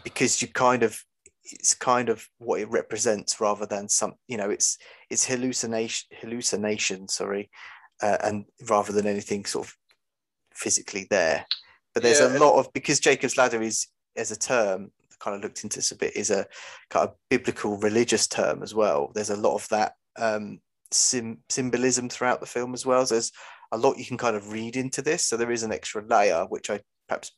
because you kind of it's kind of what it represents rather than some you know it's it's hallucination hallucination sorry uh, and rather than anything sort of physically there. But there's Yeah. a lot of because jacob's ladder is as a term kind of looked into this a bit is a kind of biblical religious term as well. There's a lot of that um sim- symbolism throughout the film as well. So there's a lot you can kind of read into this. So there is an extra layer which i perhaps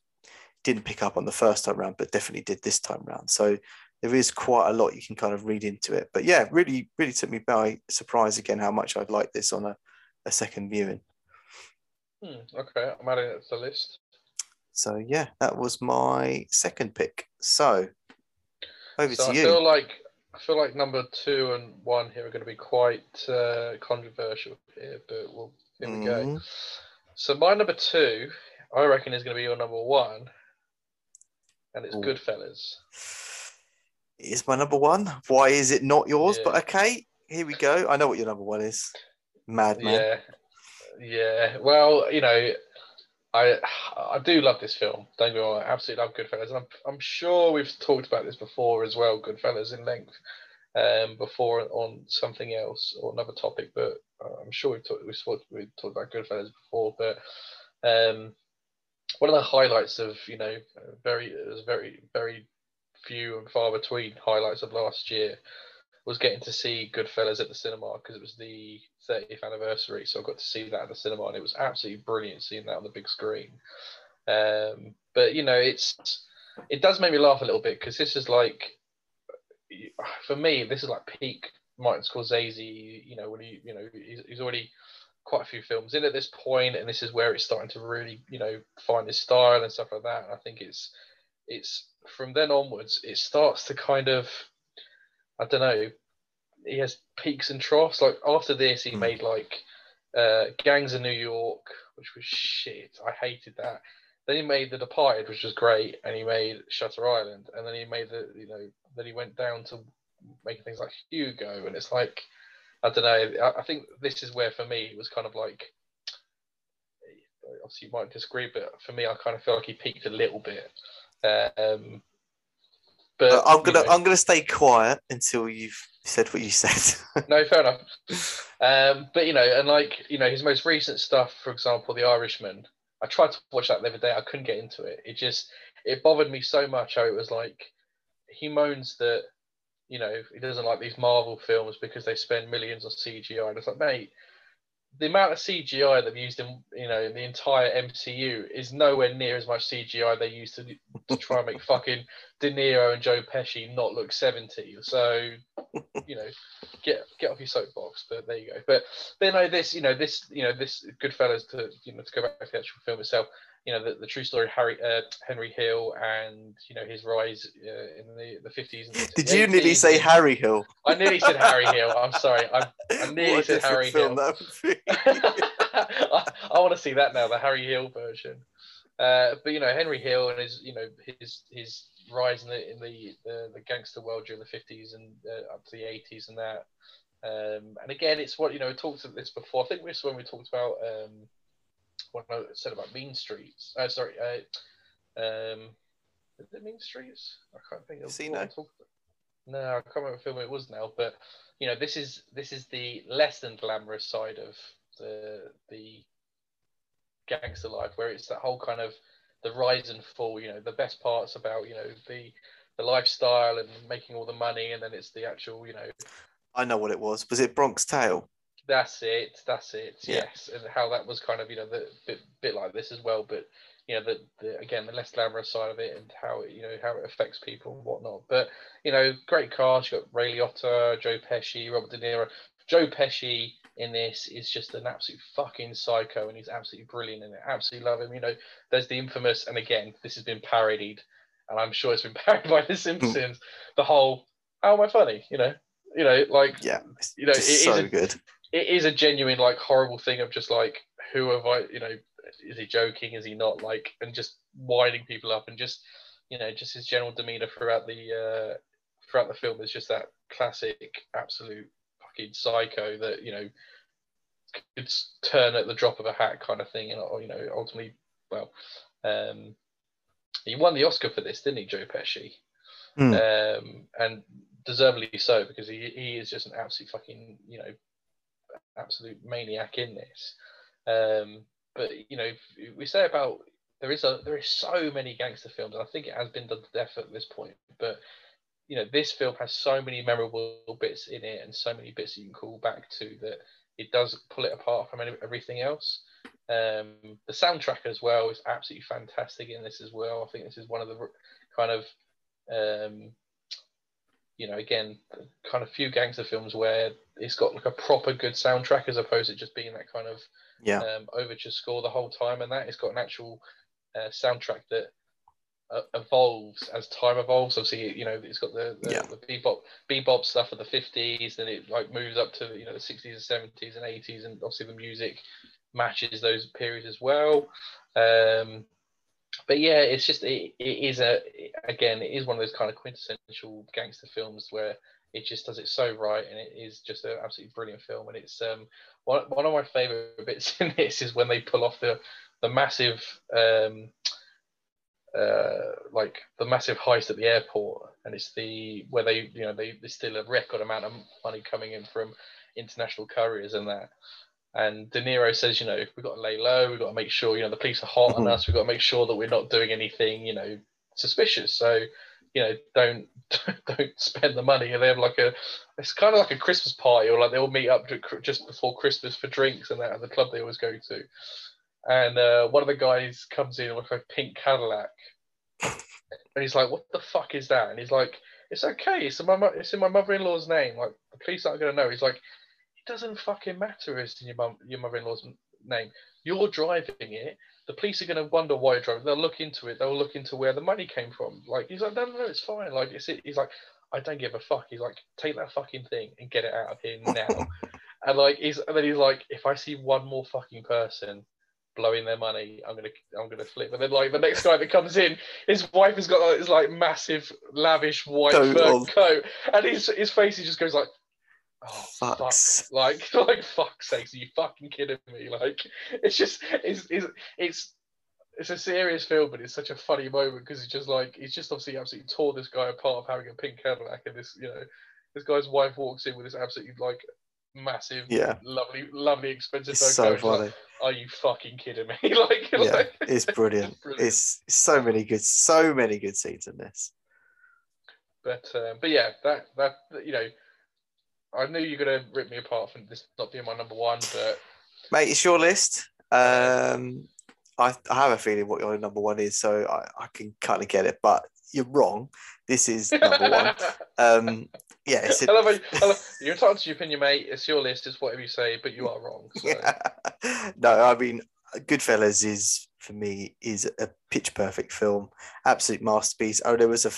didn't pick up on the first time round but definitely did this time round. So there is quite a lot you can kind of read into it but yeah really really took me by surprise again how much i'd like this on a, a second viewing Hmm, okay, I'm adding it to the list. so yeah that was my second pick so over so to I you feel like I feel like number two and one here are going to be quite uh, controversial here, but we'll here we go. Mhm. So my number two, I reckon, is going to be your number one, and it's Ooh. Goodfellas. Is my number one why is it not yours but okay here we go i know what your number one is madman Yeah, yeah. Well, you know, I I do love this film. Don't get me wrong, I absolutely love Goodfellas, and I'm I'm sure we've talked about this before as well. Goodfellas in length, um, before on something else or another topic, but I'm sure we've talked we've talked, we've talked about Goodfellas before. But um, one of the highlights of you know very it was very very few and far between highlights of last year was getting to see Goodfellas at the cinema because it was the 30th anniversary. So I got to see that at the cinema, and it was absolutely brilliant seeing that on the big screen. Um, but you know, it's it does make me laugh a little bit because this is like, for me, this is like peak Martin Scorsese. You know, when he, you know, he's, he's already quite a few films in at this point, and this is where it's starting to really, you know, find his style and stuff like that. And I think it's it's from then onwards, it starts to kind of I don't know. He has peaks and troughs. Like after this, he Mm. made like uh, Gangs of New York, which was shit. I hated that. Then he made The Departed, which was great, and he made Shutter Island, and then he made the you know then he went down to making things like Hugo, and it's like I don't know. I, I think this is where for me it was kind of like obviously you might disagree, but for me I kind of feel like he peaked a little bit. Um, but Uh, I'm gonna know- I'm gonna stay quiet until you've said what you said. no, fair enough. Um, but you know, and like you know, his most recent stuff, for example, The Irishman. I tried to watch that the other day. I couldn't get into it. It just it bothered me so much how it was like he moans that you know he doesn't like these Marvel films because they spend millions on CGI. And it's like, mate, the amount of CGI they've used in you know the entire MCU is nowhere near as much CGI they used to, to try and make fucking De Niro and Joe Pesci not look seventy. So you know, get get off your soapbox. But there you go. But then know this, you know this, you know this Goodfellas to you know to go back to the actual film itself. You know the, the true story of Harry uh, Henry Hill and you know his rise uh, in the the fifties. Did you nearly say Harry Hill? I nearly said Harry Hill. I'm sorry. I I nearly What said Harry Hill. that would be. I, I want to see that now, the Harry Hill version. Uh, but you know, Henry Hill and his, you know, his his rise in the in the the, the gangster world during the fifties and uh, up to the eighties and that. Um, and again, it's what you know. We talked about this before. I think this is when we talked about um, what I said about Mean Streets. Uh, sorry, uh, um, is it Mean Streets? I can't think of Casino? what I talked about. No, I can't remember what film it was now. But you know, this is this is the less than glamorous side of the the gangster life, where it's that whole kind of the rise and fall. You know, the best parts about you know the the lifestyle and making all the money, and then it's the actual you know I know what it was. Was it Bronx Tale? that's it, that's it, Yeah. yes, and how that was kind of you know the bit, bit like this as well, but you know the, the again the less glamorous side of it and how it, you know how it affects people and whatnot. But you know, great cast. You got Ray Liotta, Joe Pesci, Robert De Niro. Joe Pesci in this is just an absolute fucking psycho, and he's absolutely brilliant in it. Absolutely love him. You know, there's the infamous, and again, this has been parodied, and I'm sure it's been parodied by The Simpsons. the whole, how am I funny? You know, you know, like Yeah, You know, it is so a- good. it is a genuine like horrible thing of just like who have I you know is he joking is he not like and just winding people up and just you know just his general demeanor throughout the uh throughout the film is just that classic, absolute psycho that you know could turn at the drop of a hat kind of thing, and you know ultimately, well, um, he won the Oscar for this, didn't he, Joe Pesci? Mm. Um, and deservedly so because he, he is just an absolute fucking you know absolute maniac in this. Um, but you know, we say about there is a there is so many gangster films, and I think it has been done to death at this point. But you know, this film has so many memorable bits in it, and so many bits you can call back to that it does pull it apart from everything else. Um, the soundtrack as well is absolutely fantastic in this as well. I think this is one of the kind of um, you know, again, kind of few gangster films where it's got like a proper good soundtrack as opposed to just being that kind of yeah um, overture score the whole time. And that it's got an actual uh, soundtrack that evolves as time evolves. Obviously, you know, it's got the the, yeah. the bebop bebop stuff of the fifties, then it like moves up to you know the sixties and seventies and eighties, and obviously the music matches those periods as well. Um, but yeah, it's just it, it is a again it is one of those kind of quintessential gangster films where it just does it so right and it is just an absolutely brilliant film and it's um one, one of my favorite bits in this is when they pull off the the massive um uh like the massive heist at the airport and it's the where they you know they, they steal a record amount of money coming in from international couriers and that and De Niro says, you know, we've got to lay low, we've got to make sure, you know, the police are hot on mm-hmm. us, we've got to make sure that we're not doing anything, you know, suspicious. So, you know, don't don't spend the money. And they have like a, it's kind of like a Christmas party, or like they all meet up just before Christmas for drinks and that at the club they always go to. And uh, one of the guys comes in with a pink Cadillac, and he's like, "What the fuck is that?" And he's like, "It's okay. It's in my it's in my mother-in-law's name. Like the police aren't gonna know." He's like, "It doesn't fucking matter it's in your mum, your mother-in-law's name. You're driving it. The police are going to wonder why you're driving. They'll look into it. They'll look into where the money came from. Like he's like, no, no, no, it's fine. Like it's it." he's like, I don't give a fuck. He's like, take that fucking thing and get it out of here now. and like he's and then he's like, if I see one more fucking person blowing their money, I'm gonna I'm gonna flip. And then like the next guy that comes in, his wife has got like, this like massive lavish white fur coat, and his his face he just goes like, Oh, fucks. Fuck. Like, like, fuck's sakes, are you fucking kidding me? Like, it's just, it's, it's, it's, it's a serious film, but it's such a funny moment because it's just like, he's just obviously absolutely tore this guy apart of having a pink Cadillac, and this, you know, this guy's wife walks in with this absolutely like massive, yeah, lovely, lovely, expensive. It's so funny. Like, are you fucking kidding me? like, yeah, like, it's brilliant. it's brilliant. It's so many good, so many good scenes in this. But, um, but yeah, that that you know I knew you were going to rip me apart from this not being my number one, but mate, it's your list. Um, I, I have a feeling what your number one is, so I, I can kind of get it, but you're wrong. This is number one. Um, yeah, it's a... I love you, I love, you're entitled to your opinion, mate. It's your list. It's whatever you say, but you are wrong. So. Yeah. no, I mean, Goodfellas is for me is a pitch perfect film, absolute masterpiece. Oh, there was a,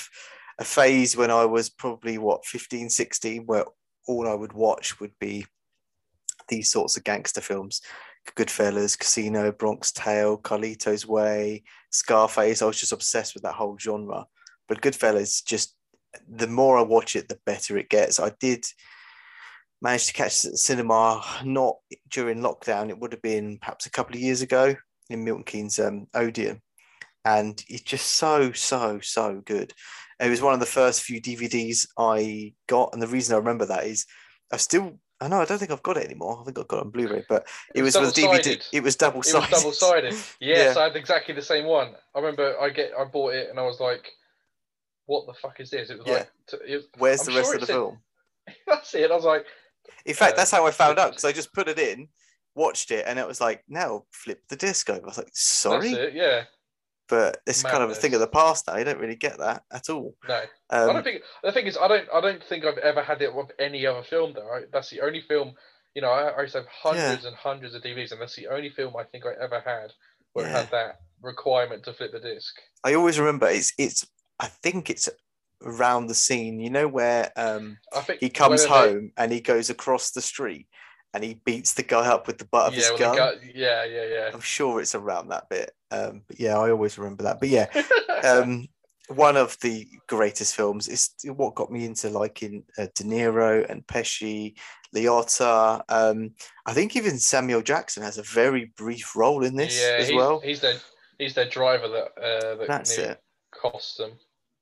a phase when I was probably what 15, 16, where all I would watch would be these sorts of gangster films. Goodfellas, Casino, Bronx Tale, Carlito's Way, Scarface. I was just obsessed with that whole genre. But Goodfellas, just the more I watch it, the better it gets. I did manage to catch it the cinema not during lockdown. It would have been perhaps a couple of years ago in Milton Keynes um, Odeon. And it's just so, so, so good. It was one of the first few DVDs I got, and the reason I remember that is I still I know I don't think I've got it anymore. I think I've got it on Blu-ray, but it, it was, was DVD. It was double sided. It was double sided. Yes, yeah. I had exactly the same one. I remember I get I bought it and I was like, "What the fuck is this?" It was yeah. like, it "Where's I'm the rest of the said, film?" that's it. I was like, in fact, that's how I found out because I just put it in, watched it, and it was like, "Now flip the disc over." I was like, "Sorry." It, yeah but it's Madness. kind of a thing of the past now. You don't really get that at all. No, um, I don't think. The thing is, I don't. I don't think I've ever had it with any other film. Though right? that's the only film. You know, I, I used to have hundreds yeah. and hundreds of DVDs, and that's the only film I think I ever had where yeah. it had that requirement to flip the disc. I always remember it's it's. I think it's around the scene. You know where um, he comes home they... and he goes across the street and he beats the guy up with the butt of yeah, his gun. Gu- yeah, yeah, yeah. I'm sure it's around that bit. Um, but yeah, I always remember that. But yeah, um, one of the greatest films. is what got me into liking uh, De Niro and Pesci, Liotta. Um, I think even Samuel Jackson has a very brief role in this yeah, as he's, well. he's their he's their driver that uh, that That's it. cost them.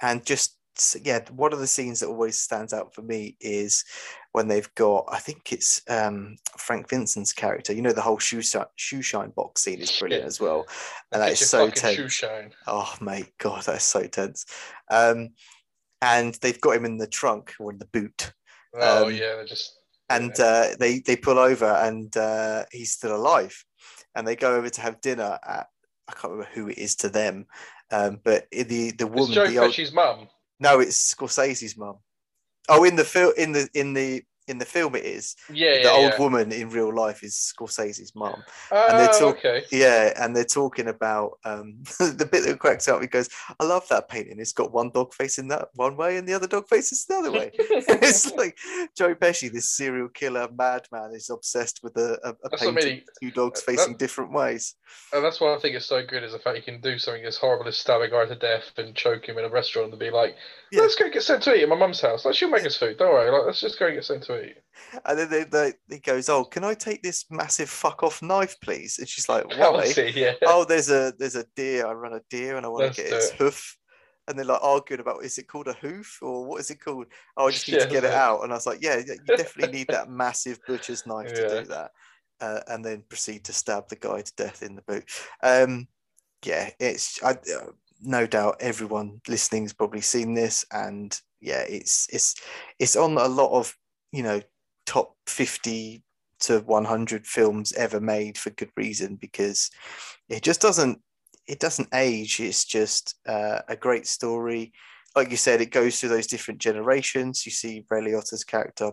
And just yeah one of the scenes that always stands out for me is when they've got i think it's um frank vincent's character. You know the whole shoe shoe shine box scene is brilliant Yeah. as well. And that is so tense. oh my god that's so tense. Um and they've got him in the trunk or in the boot. Oh Um, yeah, they're just and yeah. uh, they they pull over and uh, he's still alive. And they go over to have dinner at i can't remember who it is to them um, but the the it's woman Joe the old, Pesci's mum. no, it's Scorsese's mum. Oh, in the film, in the in the in the film, it is Yeah, the yeah, old yeah. woman in real life is Scorsese's mum. Oh, and they're talk- okay. Yeah, and they're talking about um, the bit that cracks up. He goes, "I love that painting. It's got one dog facing that one way, and the other dog faces the other way." it's like Joe Pesci, this serial killer madman, is obsessed with a, a, a painting with two dogs that- facing different ways. And that's why I think it's so good is the fact you can do something as horrible as stab a guy to death and choke him in a restaurant and be like, let's go get sent to eat at my mum's house. Like she'll make us food. Don't worry. Like let's just go get sent to eat. And then they, they, he goes, "Oh, can I take this massive fuck off knife, please?" And she's like, That "Why?" it, yeah. oh, there's a there's a deer. I run a deer and I want Let's to get its it. hoof. And they're like arguing about is it called a hoof or what is it called? Oh, I just need to Yeah, get it out. And I was like, yeah, yeah, you definitely need that massive butcher's knife to do that. Uh, and then proceed to stab the guy to death in the boot. Um, yeah, it's I, uh, no doubt everyone listening's probably seen this, and yeah, it's it's it's on a lot of you know top fifty to one hundred films ever made for good reason because it just doesn't it doesn't age. It's just uh, a great story. Like you said, it goes through those different generations. You see Ray Liotta's character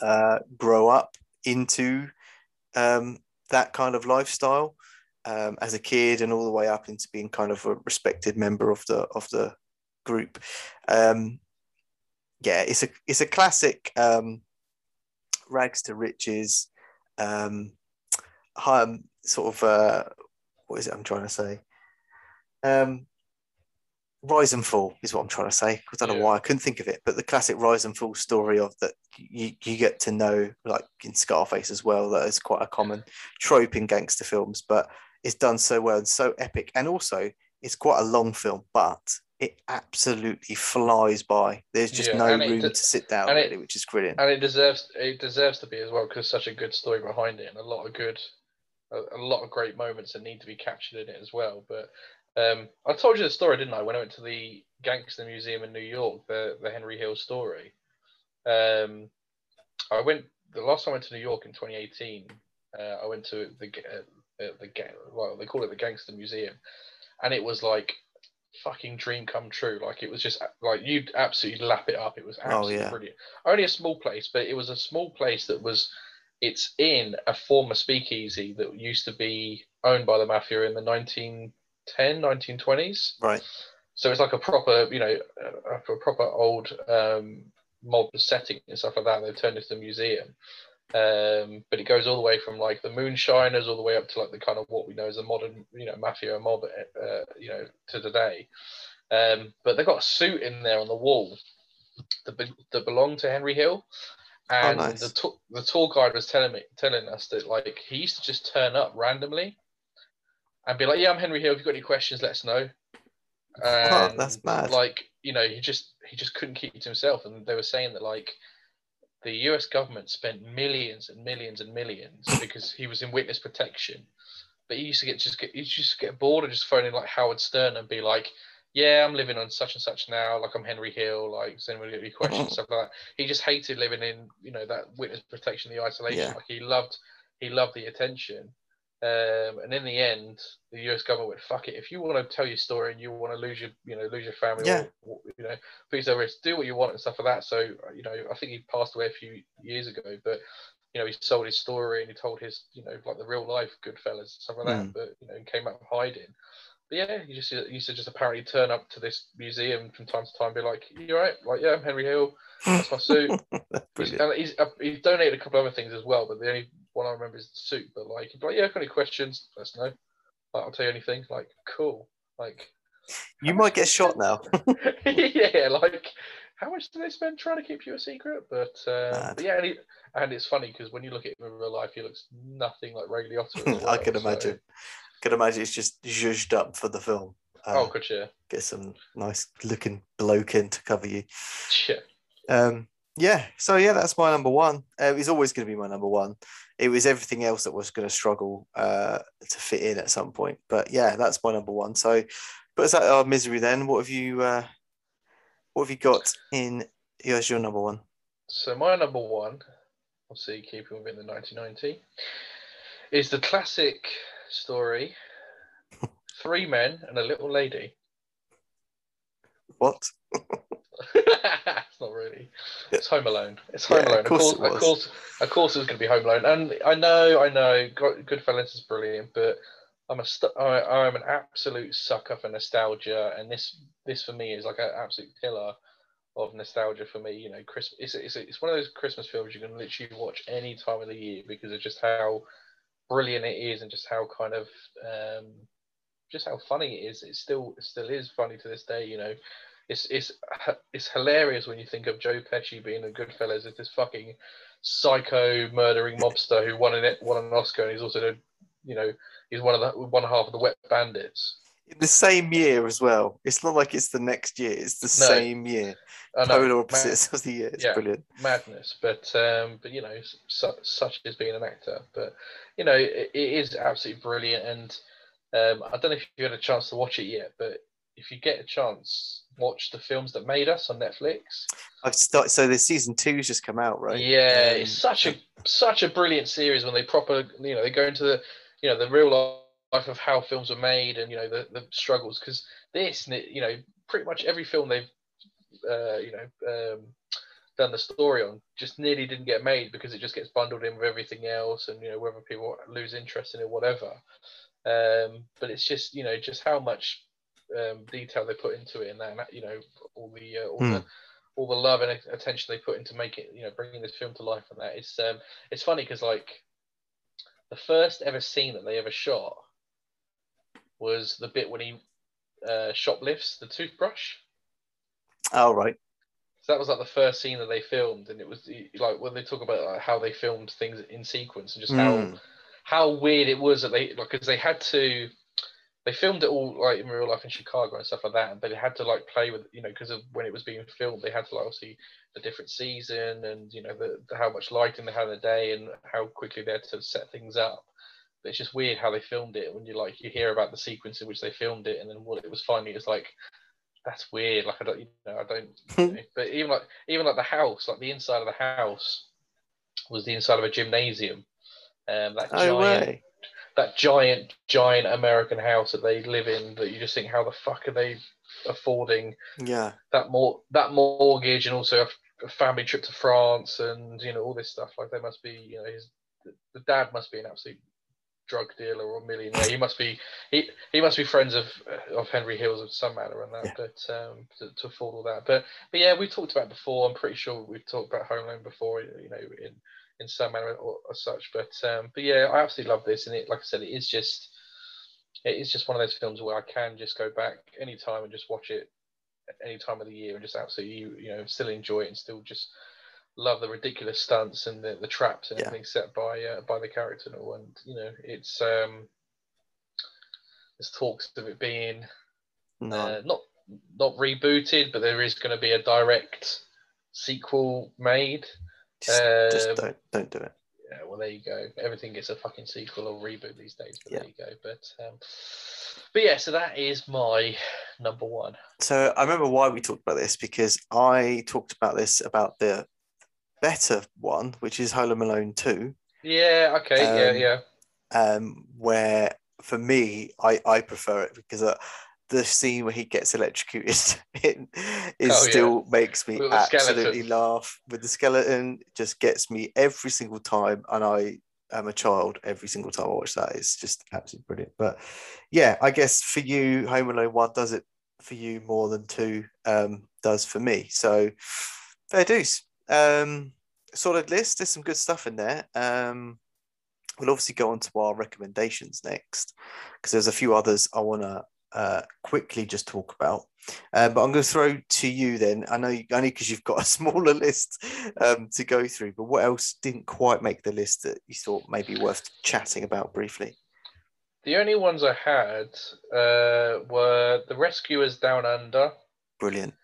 uh, grow up into um, that kind of lifestyle um, as a kid, and all the way up into being kind of a respected member of the of the group. Um, yeah, it's a it's a classic um, rags to riches. Um, um, sort of uh, what is it I'm trying to say? Um, rise and fall is what I'm trying to say. I don't know why I couldn't think of it, but the classic rise and fall story of that you, you get to know, like in Scarface as well, that is quite a common trope in gangster films, but it's done so well and so epic. And also, it's quite a long film, but it absolutely flies by. There's just Yeah, no room d- to sit down, and it- which is brilliant. and it deserves it deserves to be as well because such a good story behind it and a lot of good a, a lot of great moments that need to be captured in it as well but um, I told you the story didn't I when I went to the Gangster Museum in New York the the Henry Hill story um, I went the last time I went to New York in 2018 uh, I went to the uh, uh, the well they call it the Gangster Museum and it was like fucking dream come true. Like it was just like you'd absolutely lap it up. It was absolutely Oh, yeah. brilliant. Only a small place, but it was a small place that was it's in a former speakeasy that used to be owned by the mafia in the 1910 1920s Right. so it's like a proper you know a, a proper old um mob setting and stuff like that. They've turned it into a museum um but it goes all the way from like the moonshiners all the way up to like the kind of what we know as a modern you know mafia mob uh, you know to today um but they've got a suit in there on the wall that, be- that belonged to henry hill. And nice. the, the tour guide was telling me telling us that like he used to just turn up randomly and be like yeah i'm henry hill. If you've got any questions let us know. Oh, that's bad. like you know he just he just couldn't keep it to himself. And they were saying that like the us government spent millions and millions and millions because he was in witness protection. But he used to get just get he just get bored of just phoning like howard stern and be like yeah i'm living on such and such now like i'm henry hill like does anyone got any questions stuff like that. He just hated living in you know that witness protection the isolation. Yeah. like he loved he loved the attention um, and in the end, the U.S. government went, "Fuck it. If you want to tell your story and you want to lose your, you know, lose your family, Yeah. or, you know, please over do what you want and stuff like that." So, you know, I think he passed away a few years ago, but you know, he sold his story and he told his, you know, like the real life Goodfellas and stuff like that. Mm. But you know, he came out of hiding. But yeah, he just he used to just apparently turn up to this museum from time to time, and be like, "You all right? Like, yeah, I'm Henry Hill. That's my suit." That's He's, and he's, uh, he's donated a couple other things as well, but the only one I remember is the suit. But like, like, yeah, got any questions, let us know. Like, I'll tell you anything. Like, cool. Like, You might get shot now. yeah, like how much do they spend trying to keep you a secret? But, um, but yeah, and, he, and it's funny because when you look at him in real life, he looks nothing like Ray Liotta. Well, I can imagine. So. I can imagine it's just zhuzhed up for the film. Uh, oh, good, yeah. Get some nice looking bloke in to cover you. Yeah. Um, yeah. So yeah, that's my number one. Uh, it's always going to be my number one. It was everything else that was going to struggle uh, to fit in at some point. But yeah, that's my number one. So, but is that our misery then? What have you? Uh, what have you got in as your number one? So my number one, obviously keeping within the 1990, is the classic story: three men and a little lady. What? it's not really. It's Home Alone. It's Home yeah, Alone. Of course, of course, of course, of course, it was going to be Home Alone. And I know, I know, Goodfellas is brilliant, but I'm a st- I, I'm an absolute sucker for nostalgia, and this this for me is like an absolute pillar of nostalgia for me. You know, Christmas. It's it's, it's one of those Christmas films you can literally watch any time of the year because of just how brilliant it is, and just how kind of um, just how funny it is. It still it still is funny to this day. You know, it's it's it's hilarious when you think of Joe Pesci being a Goodfellas as this fucking psycho murdering mobster who won an won an Oscar, and he's also you know he's one of the one half of the Wet Bandits. In the same year as well. It's not like it's the next year. It's the no. same year. Polar opposites of the year. It's yeah, brilliant. Madness, but um, but you know, su- such as being an actor. But you know, it, it is absolutely brilliant. And um, I don't know if you had a chance to watch it yet, but if you get a chance, watch the films that made us on Netflix. I've started. So the season two's just come out, right? Yeah, um, it's such a such a brilliant series when they proper, you know, they go into the, you know, the real life of how films were made and you know the the struggles. Because this, you know, pretty much every film they've, uh, you know. Um, done the story on just nearly didn't get made because it just gets bundled in with everything else and you know whether people lose interest in it whatever um, but it's just you know just how much um, detail they put into it, and that you know all the uh, all mm. the all the love and attention they put into making you know bringing this film to life and that it's um it's funny because like the first ever scene that they ever shot was the bit when he uh, shoplifts the toothbrush. Oh right. So that was like the first scene that they filmed, and it was like when they talk about like, how they filmed things in sequence and just mm. how hmm. how weird it was that they like because they had to they filmed it all like in real life in Chicago and stuff like that, but they had to like play with you know because of when it was being filmed, they had to like obviously the different season and you know the, the how much lighting they had in the day and how quickly they had to set things up. But it's just weird how they filmed it when you like you hear about the sequence in which they filmed it and then what it was finally it's like that's weird. Like I don't you know I don't. you know, but even like even like the house, like the inside of the house was the inside of a gymnasium. Um, that giant, way that giant, giant American house that they live in that you just think, how the fuck are they affording yeah that more that mortgage and also a, a family trip to France and you know all this stuff like they must be you know his the dad must be an absolute drug dealer or millionaire. He must be he, he must be friends of of Henry Hills of some manner and that, yeah. but um, to, to, afford all that. But but yeah, we talked about before. I'm pretty sure we've talked about Home Alone before. You know, in in some manner or, or such. But um, but yeah, I absolutely love this, and it like I said, it is just it is just one of those films where I can just go back anytime and just watch it any time of the year and just absolutely you know still enjoy it and still just love the ridiculous stunts and the, the traps and yeah. everything set by uh, by the character and all. And you know, it's um, there's talks of it being no. uh, not not rebooted, but there is going to be a direct sequel made. Just, um, just don't don't do it. Yeah, well, there you go. Everything gets a fucking sequel or reboot these days. But yeah. there you go. But um, but yeah, so that is my number one. So I remember why we talked about this because I talked about this about the better one, which is Home Alone Two. Yeah. Okay. Um, yeah. Yeah. Um, where for me, I I prefer it because uh, the scene where he gets electrocuted in is oh, still yeah. makes me absolutely skeleton. laugh. With the skeleton just gets me every single time and i am a child every single time i watch that. It's just absolutely brilliant. But yeah i guess for you home alone one does it for you more than two um, does for me. So fair dues. Um, solid list. There's some good stuff in there. Um, we'll obviously go on to our recommendations next because there's a few others i want to uh, quickly just talk about. Uh, but I'm going to throw to you then. I know you, only because you've got a smaller list um, to go through. But what else didn't quite make the list that you thought maybe worth chatting about briefly? The only ones I had uh, were the Rescuers Down Under. Brilliant.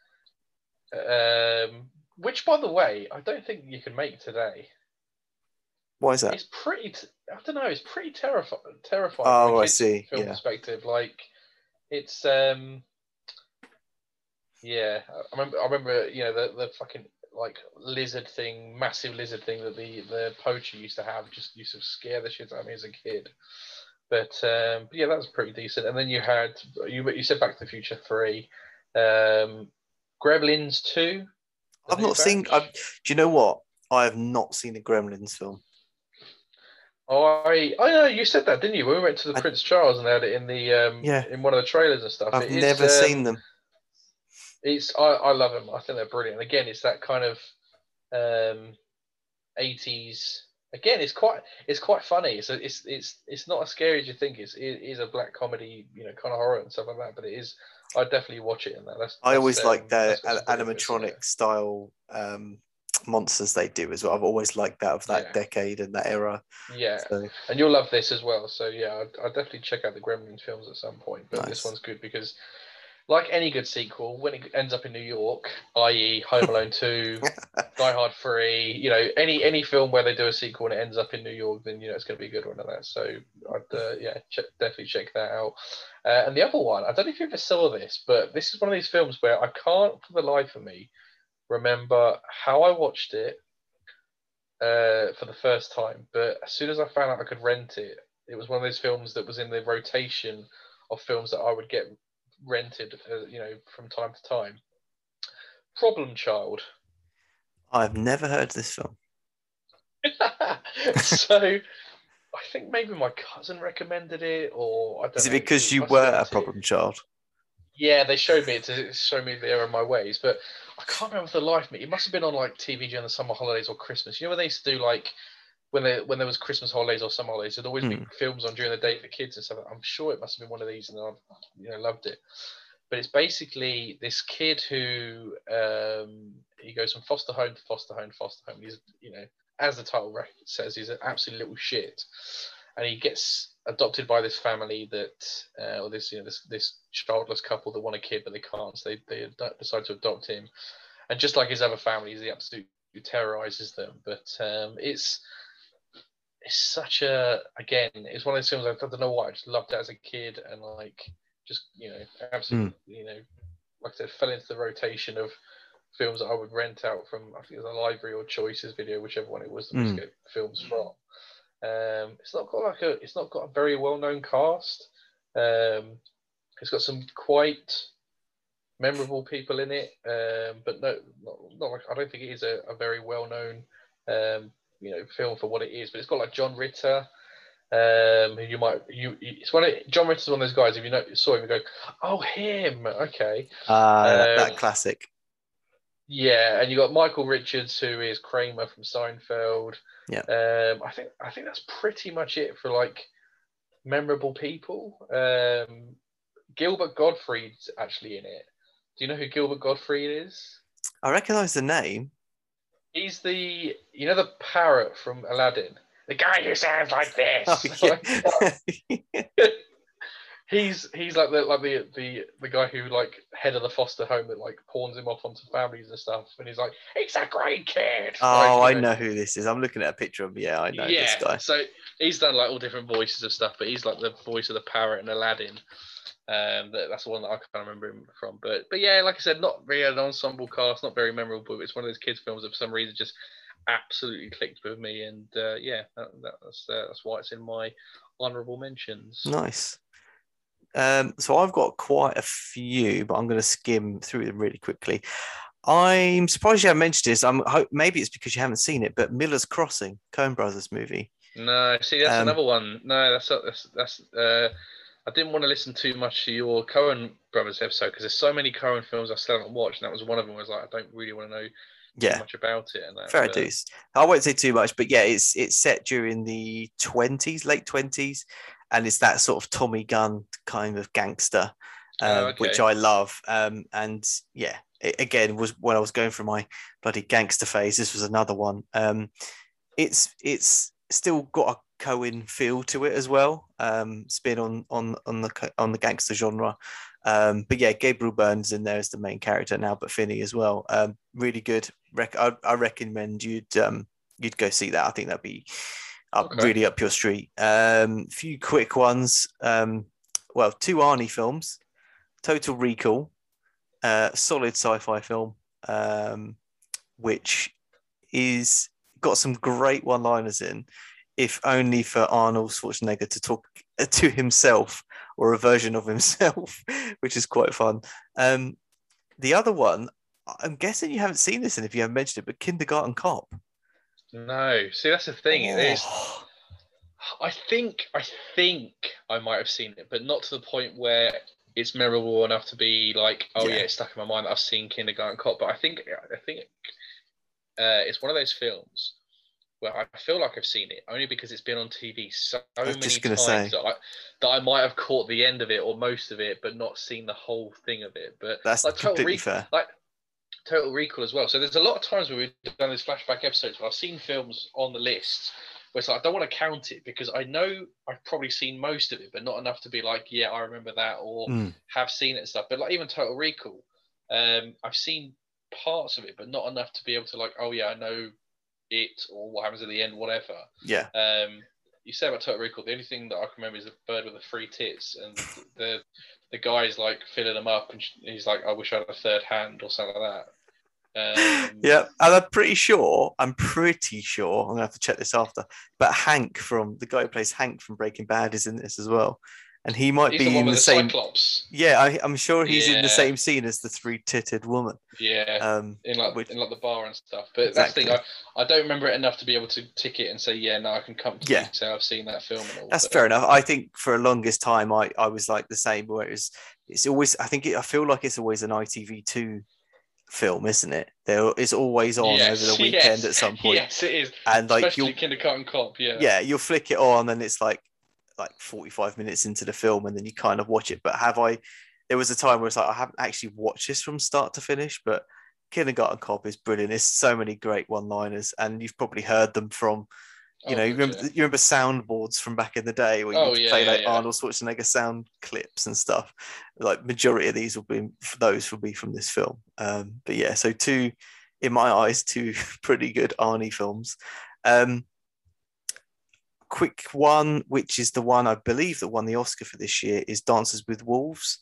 Um, which, by the way, I don't think you can make today. Why is that? It's pretty. T- I don't know. It's pretty terrifying. Terrifying. Oh, I see, Film yeah. perspective, like it's. um Yeah, I remember. I remember. You know the the fucking like lizard thing, massive lizard thing that the the poacher used to have. Just used to scare the shit out of me as a kid. But, um, but yeah, that was pretty decent. And then you had you you said Back to the Future three, um, Gremlins two. I've not seen. I've, do you know what? I have not seen a Gremlins film. Oh, I, I know you said that, didn't you? When we went to the I- Prince Charles and they had it in the um, Yeah. in one of the trailers and stuff. I've It is, never um, seen them. It's I, I love them. I think they're brilliant. Again, it's that kind of um, 80s. Again, it's quite it's quite funny. It's a, it's it's it's not as scary as you think. It's it is a black comedy, you know, kind of horror and stuff like that. But it is. I definitely watch it in that. That's, I that's, always um, like the that's what's an- animatronic style um, monsters they do as well. I've always liked that of that Yeah. decade and that era. Yeah, So and you'll love this as well. So yeah, I'd, I'd definitely check out the Gremlins films at some point. But Nice. this one's good because, like any good sequel, when it ends up in New York, i.e., Home Alone Two, Die Hard Three, you know, any any film where they do a sequel and it ends up in New York, then you know it's going to be a good one of that. So I'd uh, yeah, check, definitely check that out. Uh, and the other one, I don't know if you ever saw this, but this is one of these films where I can't, for the life of me, remember how I watched it uh, for the first time. But as soon as I found out I could rent it, it was one of those films that was in the rotation of films that I would get rented, uh, you know, from time to time. Problem Child. I've never heard this film. so I think maybe my cousin recommended it, or I don't Is it know, because you were a problem child? Yeah, they showed me it to show me the error of my ways, but I can't remember the life me. It must have been on like TV during the summer holidays or Christmas. You know when they used to do like when they when there was Christmas holidays or summer holidays, there'd always be Hmm. films on during the day for kids and stuff. I'm sure it must have been one of these, and I you know loved it. But it's basically this kid who um, he goes from foster home to foster home to foster home. He's you know as the title says, he's an absolute little shit, and he gets adopted by this family that, uh, or this you know this this childless couple that want a kid but they can't, so they they decide to adopt him, and just like his other families, he absolutely terrorizes them. But um, it's it's such a again, it's one of those films I don't know why I just loved it as a kid and like just you know absolutely you know like I said fell into the rotation of films that I would rent out from I think it was a library or choices video, whichever one it was that we used to get films from. Um, it's not got like a it's not got a very well known cast. Um, it's got some quite memorable people in it, um, but no, not, not like I don't think it is a, a very well known um, you know film for what it is. But it's got like John Ritter. Um, who you might you it's one of John Ritter's one of those guys. If you know saw him, you go, oh him, okay. Uh, that, that Um, classic. Yeah, and you got Michael Richards, who is Kramer from Seinfeld. Yeah. Um, I think I think that's pretty much it for like memorable people. Um, Gilbert Gottfried's actually in it. Do you know who Gilbert Gottfried is? I recognise the name. He's the you know the parrot from Aladdin, the guy who sounds like this. Oh, yeah. he's he's like the like the the the guy who like head of the foster home that like pawns him off onto families and stuff, and he's like, he's a great kid. oh, Like, I you know who this is. I'm looking at a picture of him. Yeah, I know yeah, this guy. so he's done like all different voices of stuff, but he's like the voice of the parrot in Aladdin. Um, that, that's the one that I can't remember him from. But but yeah, like I said, not really an ensemble cast, not very memorable. But it's one of those kids films that for some reason just absolutely clicked with me, and uh, yeah, that, that's uh, that's why it's in my honourable mentions. Nice. Um, so I've got quite a few, but I'm going to skim through them really quickly. I'm surprised you haven't mentioned this. I'm hope maybe it's because you haven't seen it, but Miller's Crossing, Coen Brothers movie. No, see, that's Um, another one. No, that's that's that's. Uh, I didn't want to listen too much to your Coen brothers episode because there's so many Coen films I still haven't watched, and that was one of them. Was like, I don't really want to know too Yeah, much about it. And that, fair but- dues. I won't say too much, but yeah, it's it's set during the 20s, late 20s, and it's that sort of Tommy gun kind of gangster, um, Oh, okay. which I love. Um, and yeah, it, again was when I was going through my bloody gangster phase. This was another one. Um, it's it's still got a Coen feel to it as well. Um, spin on on on the on the gangster genre. Um, but yeah, Gabriel Byrne's in there as the main character now, but Finney as well. Um, really good. Rec- I, I recommend you'd um, you'd go see that. I think that'd be up, Okay. really up your street. Um, few quick ones. Um, well, two Arnie films, Total Recall, uh, solid sci-fi film, um, which is got some great one-liners in, if only for Arnold Schwarzenegger to talk to himself or a version of himself, which is quite fun. Um, the other one, I'm guessing you haven't seen this, and if you haven't mentioned it, but Kindergarten Cop. No, see that's the thing. It is. Oh, I think I think I might have seen it, but not to the point where it's memorable enough to be like, oh yeah, Yeah. it's stuck in my mind that I've seen Kindergarten Cop. But I think I think uh, it's one of those films where I feel like I've seen it only because it's been on TV so many times say. that I, that I might have caught the end of it or most of it, but not seen the whole thing of it. But That's like Total completely Recall, fair. like Total Recall as well. So there's a lot of times where we've done these flashback episodes where I've seen films on the list where it's like I don't want to count it because I know I've probably seen most of it, but not enough to be like, yeah, I remember that or Mm. have seen it and stuff. But like even Total Recall, um, I've seen parts of it, but not enough to be able to like, oh yeah, I know it or what happens at the end, whatever. Yeah, Um, you said about Total Recall, the only thing that I can remember is the bird with the three tits, and the the guy's like filling them up, and he's like, "I wish I had a third hand" or something like that. Um, yeah, and I'm pretty sure. I'm pretty sure. I'm gonna have to check this after. But Hank from the guy who plays Hank from Breaking Bad is in this as well, and he might he's be the in the the same. Cyclops. Yeah, I, I'm sure he's in the same scene as the three-titted woman. Yeah, Um, in like which- in like the bar and stuff. But that's the thing. I, I don't remember it enough to be able to tick it and say, yeah, no, I can come to Yeah. say I've seen that film and all. That's but- fair enough. I think for a longest time, I, I was like the same. Where it's it's always. I think it, I feel like it's always an ITV two film, isn't it? There it's always on Yes, over the weekend yes, at some point, Yes, it is. and like Especially you'll Kindergarten Cop. Yeah. yeah you'll flick it on, and it's like like forty five minutes into the film, and then you kind of watch it. But have I? There was a time where it's like I haven't actually watched this from start to finish, but Kindergarten Cop is brilliant. There's so many great one liners, and you've probably heard them from you Oh, know, you remember yeah. you remember soundboards from back in the day where you Oh, yeah, play like yeah. Arnold Schwarzenegger sound clips and stuff. Like majority of these will be those will be from this film. Um, but yeah, so two in my eyes, two pretty good Arnie films. Um, quick one, which is the one I believe that won the Oscar for this year, is Dances with Wolves,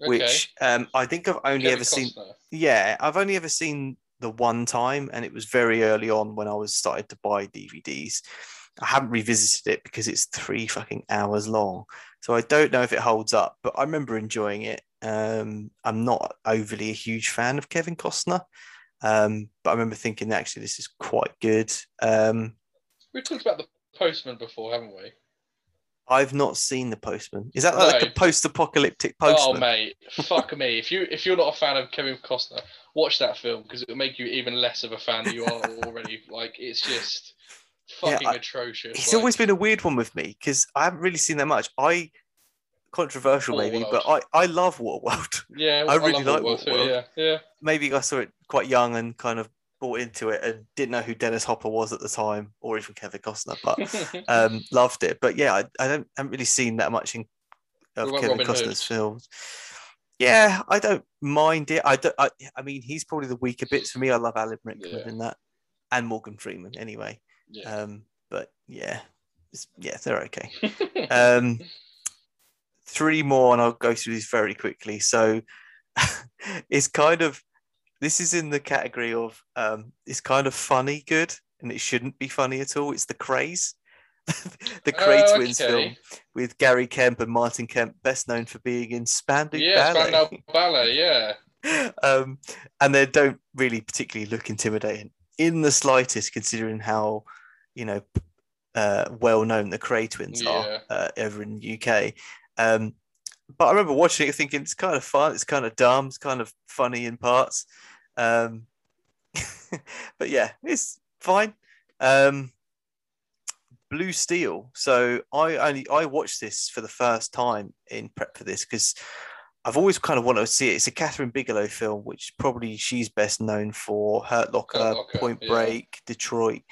Okay. which um, I think I've only Kevin ever seen. Yeah, I've only ever seen the one time, and it was very early on when I was started to buy DVDs. I haven't revisited it because it's three fucking hours long, so I don't know if it holds up. But I remember enjoying it. Um, I'm not overly a huge fan of Kevin Costner, um, but I remember thinking actually this is quite good. Um, We talked about the Postman before, haven't we? I've not seen The Postman. Is that like No. a post-apocalyptic oh, Postman? Oh mate, fuck me. If you if you're not a fan of Kevin Costner, watch that film because it will make you even less of a fan than you are already. Like it's just Yeah, fucking I- atrocious. It's like, always been a weird one with me because I haven't really seen that much. I controversial maybe, but I I love Waterworld. yeah. I really love like Waterworld too, Waterworld. Yeah, maybe I saw it quite young and kind of bought into it and didn't know who Dennis Hopper was at the time or even Kevin Costner, but um, loved it. But yeah, I, I don't haven't really seen that much in of Kevin Robin Hood? Costner's films. Yeah, I don't mind it. I don't. I, I mean, he's probably the weaker bits for me. I love Alan Rickman Yeah. in that, and Morgan Freeman anyway. yeah. Um, but yeah, it's, yeah, they're okay. Um, three more, and I'll go through these very quickly. So it's kind of this is in the category of um, it's kind of funny good, and it shouldn't be funny at all. It's the Krays. the Kray Oh, Twins okay. film with Gary Kemp and Martin Kemp, best known for being in Spandau yeah, Ballet. Spandau Ballet. Yeah. um, and they don't really particularly look intimidating in the slightest, considering how you know uh, well known the Kray twins Yeah. are uh, over in the UK. Um, but I remember watching it thinking it's kind of fun, it's kind of dumb, it's kind of funny in parts. Um, but yeah, it's fine. Um, Blue Steel. So I only I watched this for the first time in prep for this because I've always kind of wanted to see it. It's a Kathryn Bigelow film, which probably she's best known for Hurt Locker, Hurt Locker, Point yeah. Break, Detroit.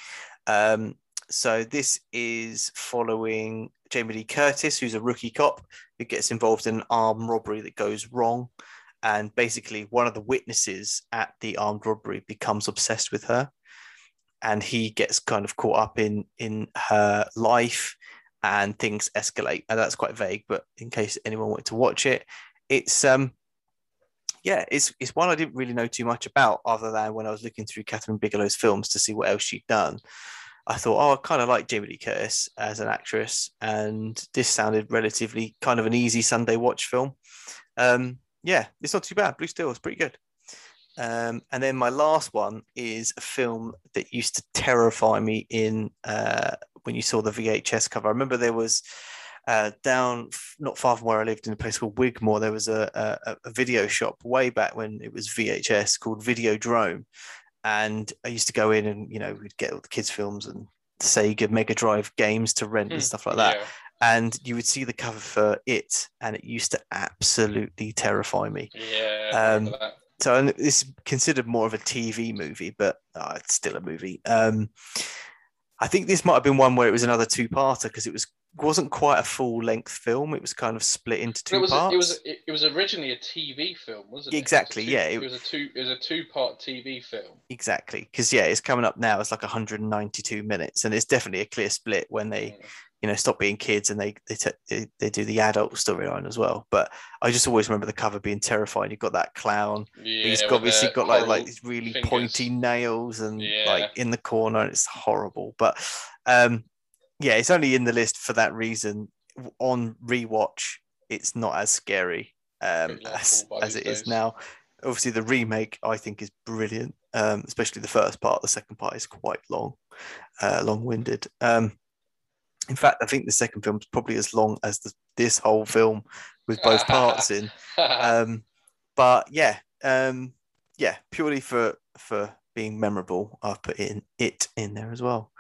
Um, so this is following Jamie Lee Curtis, who's a rookie cop gets involved in an armed robbery that goes wrong. And basically, one of the witnesses at the armed robbery becomes obsessed with her, and he gets kind of caught up in in her life, and things escalate. And that's quite vague, but in case anyone wanted to watch it, it's um, yeah, it's it's one I didn't really know too much about, other than when I was looking through Kathryn Bigelow's films to see what else she'd done. I thought, oh, I kind of like Jamie Lee Curtis as an actress, and this sounded relatively kind of an easy Sunday watch film. Um, yeah, it's not too bad. Blue Steel is pretty good. Um, and then my last one is a film that used to terrify me in uh, when you saw the VHS cover. I remember there was uh, down not far from where I lived in a place called Wigmore. There was a, a, a video shop way back when it was VHS called Videodrome, and I used to go in and you know we'd get all the kids' films and Sega Mega Drive games to rent and Hmm, stuff like that. Yeah, and you would see the cover for it and it used to absolutely terrify me. Yeah. Um, so and it's considered more of a tv movie but uh, it's still a movie. Um i think this might have been one where it was another two-parter because it was wasn't quite a full-length film it was kind of split into two it was parts it was it, it was originally a TV film, wasn't it? It was Exactly, two- yeah, It, it- was a two it was a two part TV film. exactly because yeah it's coming up now it's like 192 minutes and it's definitely a clear split when they Mm. you know stop being kids and they they, t- they, they do the adult storyline as well but i just always remember the cover being terrifying you've got that clown Yeah, he's obviously got like like these really fingers. pointy nails and Yeah. like in the corner and it's horrible but um yeah it's only in the list for that reason. On rewatch it's not as scary um as, as it is days. now. Obviously the remake i think is brilliant um especially the first part. The second part is quite long uh long-winded. Um in fact i think the second film is probably as long as the, this whole film with both parts in. Um, but yeah, um, yeah, purely for for being memorable, I've put in it in there as well.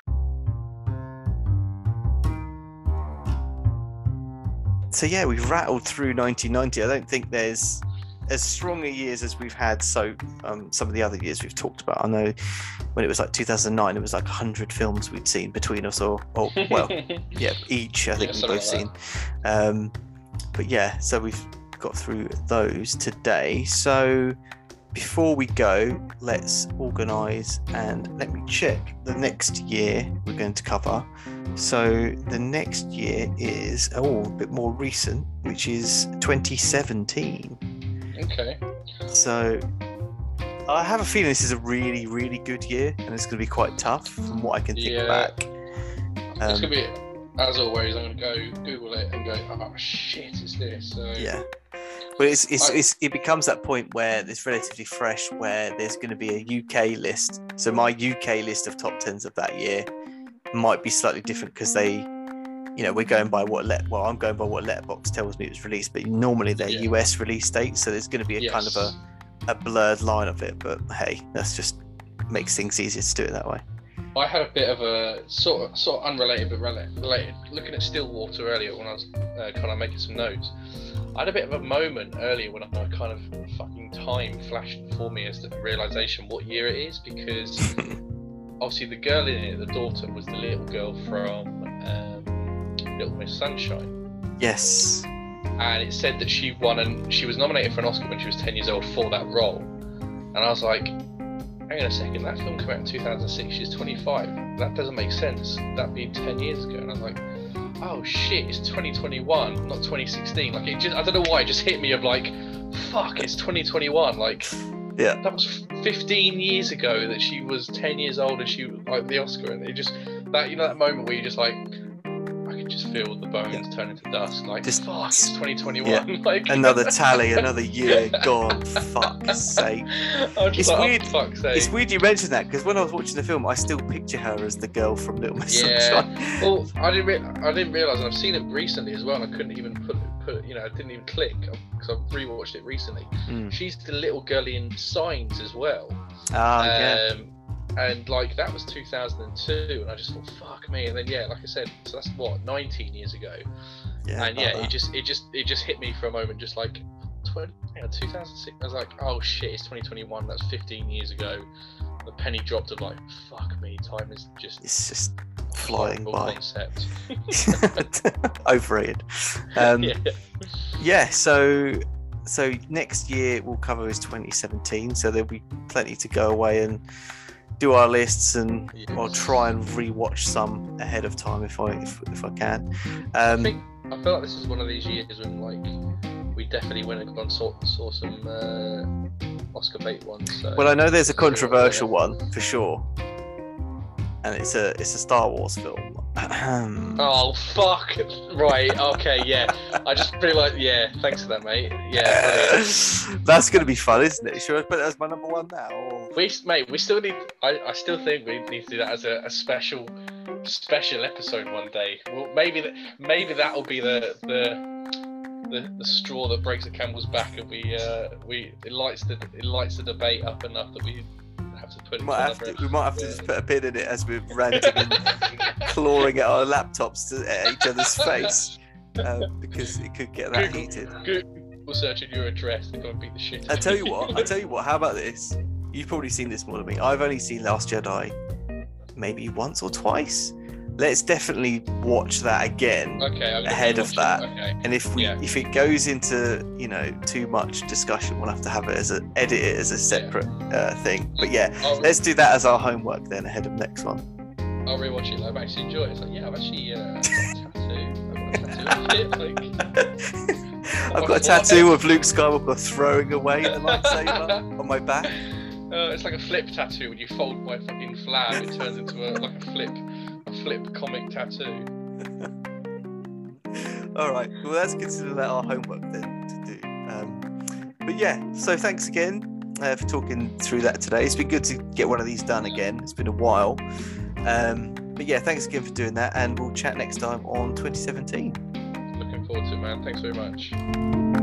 So yeah, we've rattled through 1990. I don't think there's as strong a years as we've had. So um, some of the other years we've talked about. I know when it was like 2009, it was like 100 films we'd seen between us, or, or well, yeah, each I think Yeah, we've something both seen. Um, but yeah, so we've got through those today. So before we go, let's organise and let me check the next year we're going to cover. So the next year is oh a bit more recent, which is 2017. okay. So I have a feeling this is a really, really good year, and it's going to be quite tough from what I can think Yeah. back. it's Um, gonna be as always. I'm gonna go Google it and go, oh shit, is this. So Yeah. But it's, it's, it's it becomes that point where it's relatively fresh, where there's going to be a UK list. So my UK list of top tens of that year might be slightly different because they, you know, we're going by what let well, I'm going by what Letterboxd tells me it was released, but normally they're Yeah. US release dates, so there's going to be a kind of a, a blurred line of it. But hey, that's just makes things easier to do it that way. I had a bit of a sort of sort of unrelated but related. Looking at Stillwater earlier when I was uh, kind of making some notes, I had a bit of a moment earlier when I kind of fucking time flashed before me as the realization what year it is because obviously the girl in it, the daughter, was the little girl from um, Little Miss Sunshine, yes. and it said that she won and she was nominated for an Oscar when she was ten years old for that role, and I was like. Hang on a second, that film came out in 2006, she's 25. That doesn't make sense. That'd be 10 years ago. And I was like, oh shit, it's 2021, not 2016. Like, it just, I don't know why, it just hit me of like, fuck, it's 2021. Like, Yeah. that was 15 years ago that she was 10 years old and she like the Oscar. And it just, that, you know, that moment where you're just like, just feel the bones turn into dust. Like, Just- fuck, it's 2021. like, Another tally, another year gone. Fuck's sake. It's like, oh, weird- fuck's sake. It's weird you mentioned that because when I was watching the film, I still picture her as the girl from Little Miss Yeah. Sunshine. Well, I didn't. Re- I didn't realize, and I've seen it recently as well, and I couldn't even put put. You know, I didn't even click because I've rewatched it recently. Mm. She's the little girl in Signs as well. Ah, yeah. And like that was 2002, and I just thought, fuck me. And then yeah, like I said, so that's what 19 years ago. Yeah, and yeah, that. it just it just it just hit me for a moment, just like 20, yeah, 2006. I was like, oh shit, it's 2021. That's 15 years ago. The penny dropped of like, fuck me, time is just it's just flying by. concept. Overrated. Um, yeah. yeah so so next year we'll cover is 2017 so there'll be plenty to go away and do our lists and i'll try and rewatch some ahead of time if i if, if i can I um think I feel like this is one of these years when like we definitely went and gone saw, saw some uh, Oscar bait ones. So. well i know there's a controversial one for sure and it's a it's a star wars film Oh fuck! Right. Okay. Yeah. I just feel like Yeah. Thanks for that, mate. Yeah. That's gonna be fun isn't it should i put it as my number one now or... We, mate, we still need. I, I still think we need to do that as a, a special, special episode one day. Well, maybe that, maybe that'll be the the, the the straw that breaks the camel's back, and we uh we it lights the it lights the debate up enough that we have to put it. might have to, we might have to just put a pin in it as we're ranting and clawing at our laptops to, at each other's face um, because it could get that Google. heated. Google searching your address and go and beat the shit. I tell you what. I tell you what. How about this? You've probably seen this more than me. I've only seen Last Jedi maybe once or twice. Let's definitely watch that again. Okay, ahead of that. Okay. And if we Yeah. if it goes into you know too much discussion, we'll have to have it as a edit it as a separate uh, thing. But yeah, I'll, let's do that as our homework then ahead of next one. I'll rewatch it. Like, I actually enjoy it. It's like, yeah, I've actually uh, tattoo. I've got a tattoo. it, like, I've got a tattoo of Luke Skywalker throwing away the lightsaber on my back. Uh, it's like a flip tattoo. When you fold my fucking flab, it turns into a like a flip, flip comic tattoo. All right. Well, let's consider that our homework then to do. Um, but yeah, so thanks again uh, for talking through that today. It's been good to get one of these done again. It's been a while. Um, but yeah, thanks again for doing that, and we'll chat next time on 2017. Looking forward to it, man. Thanks very much.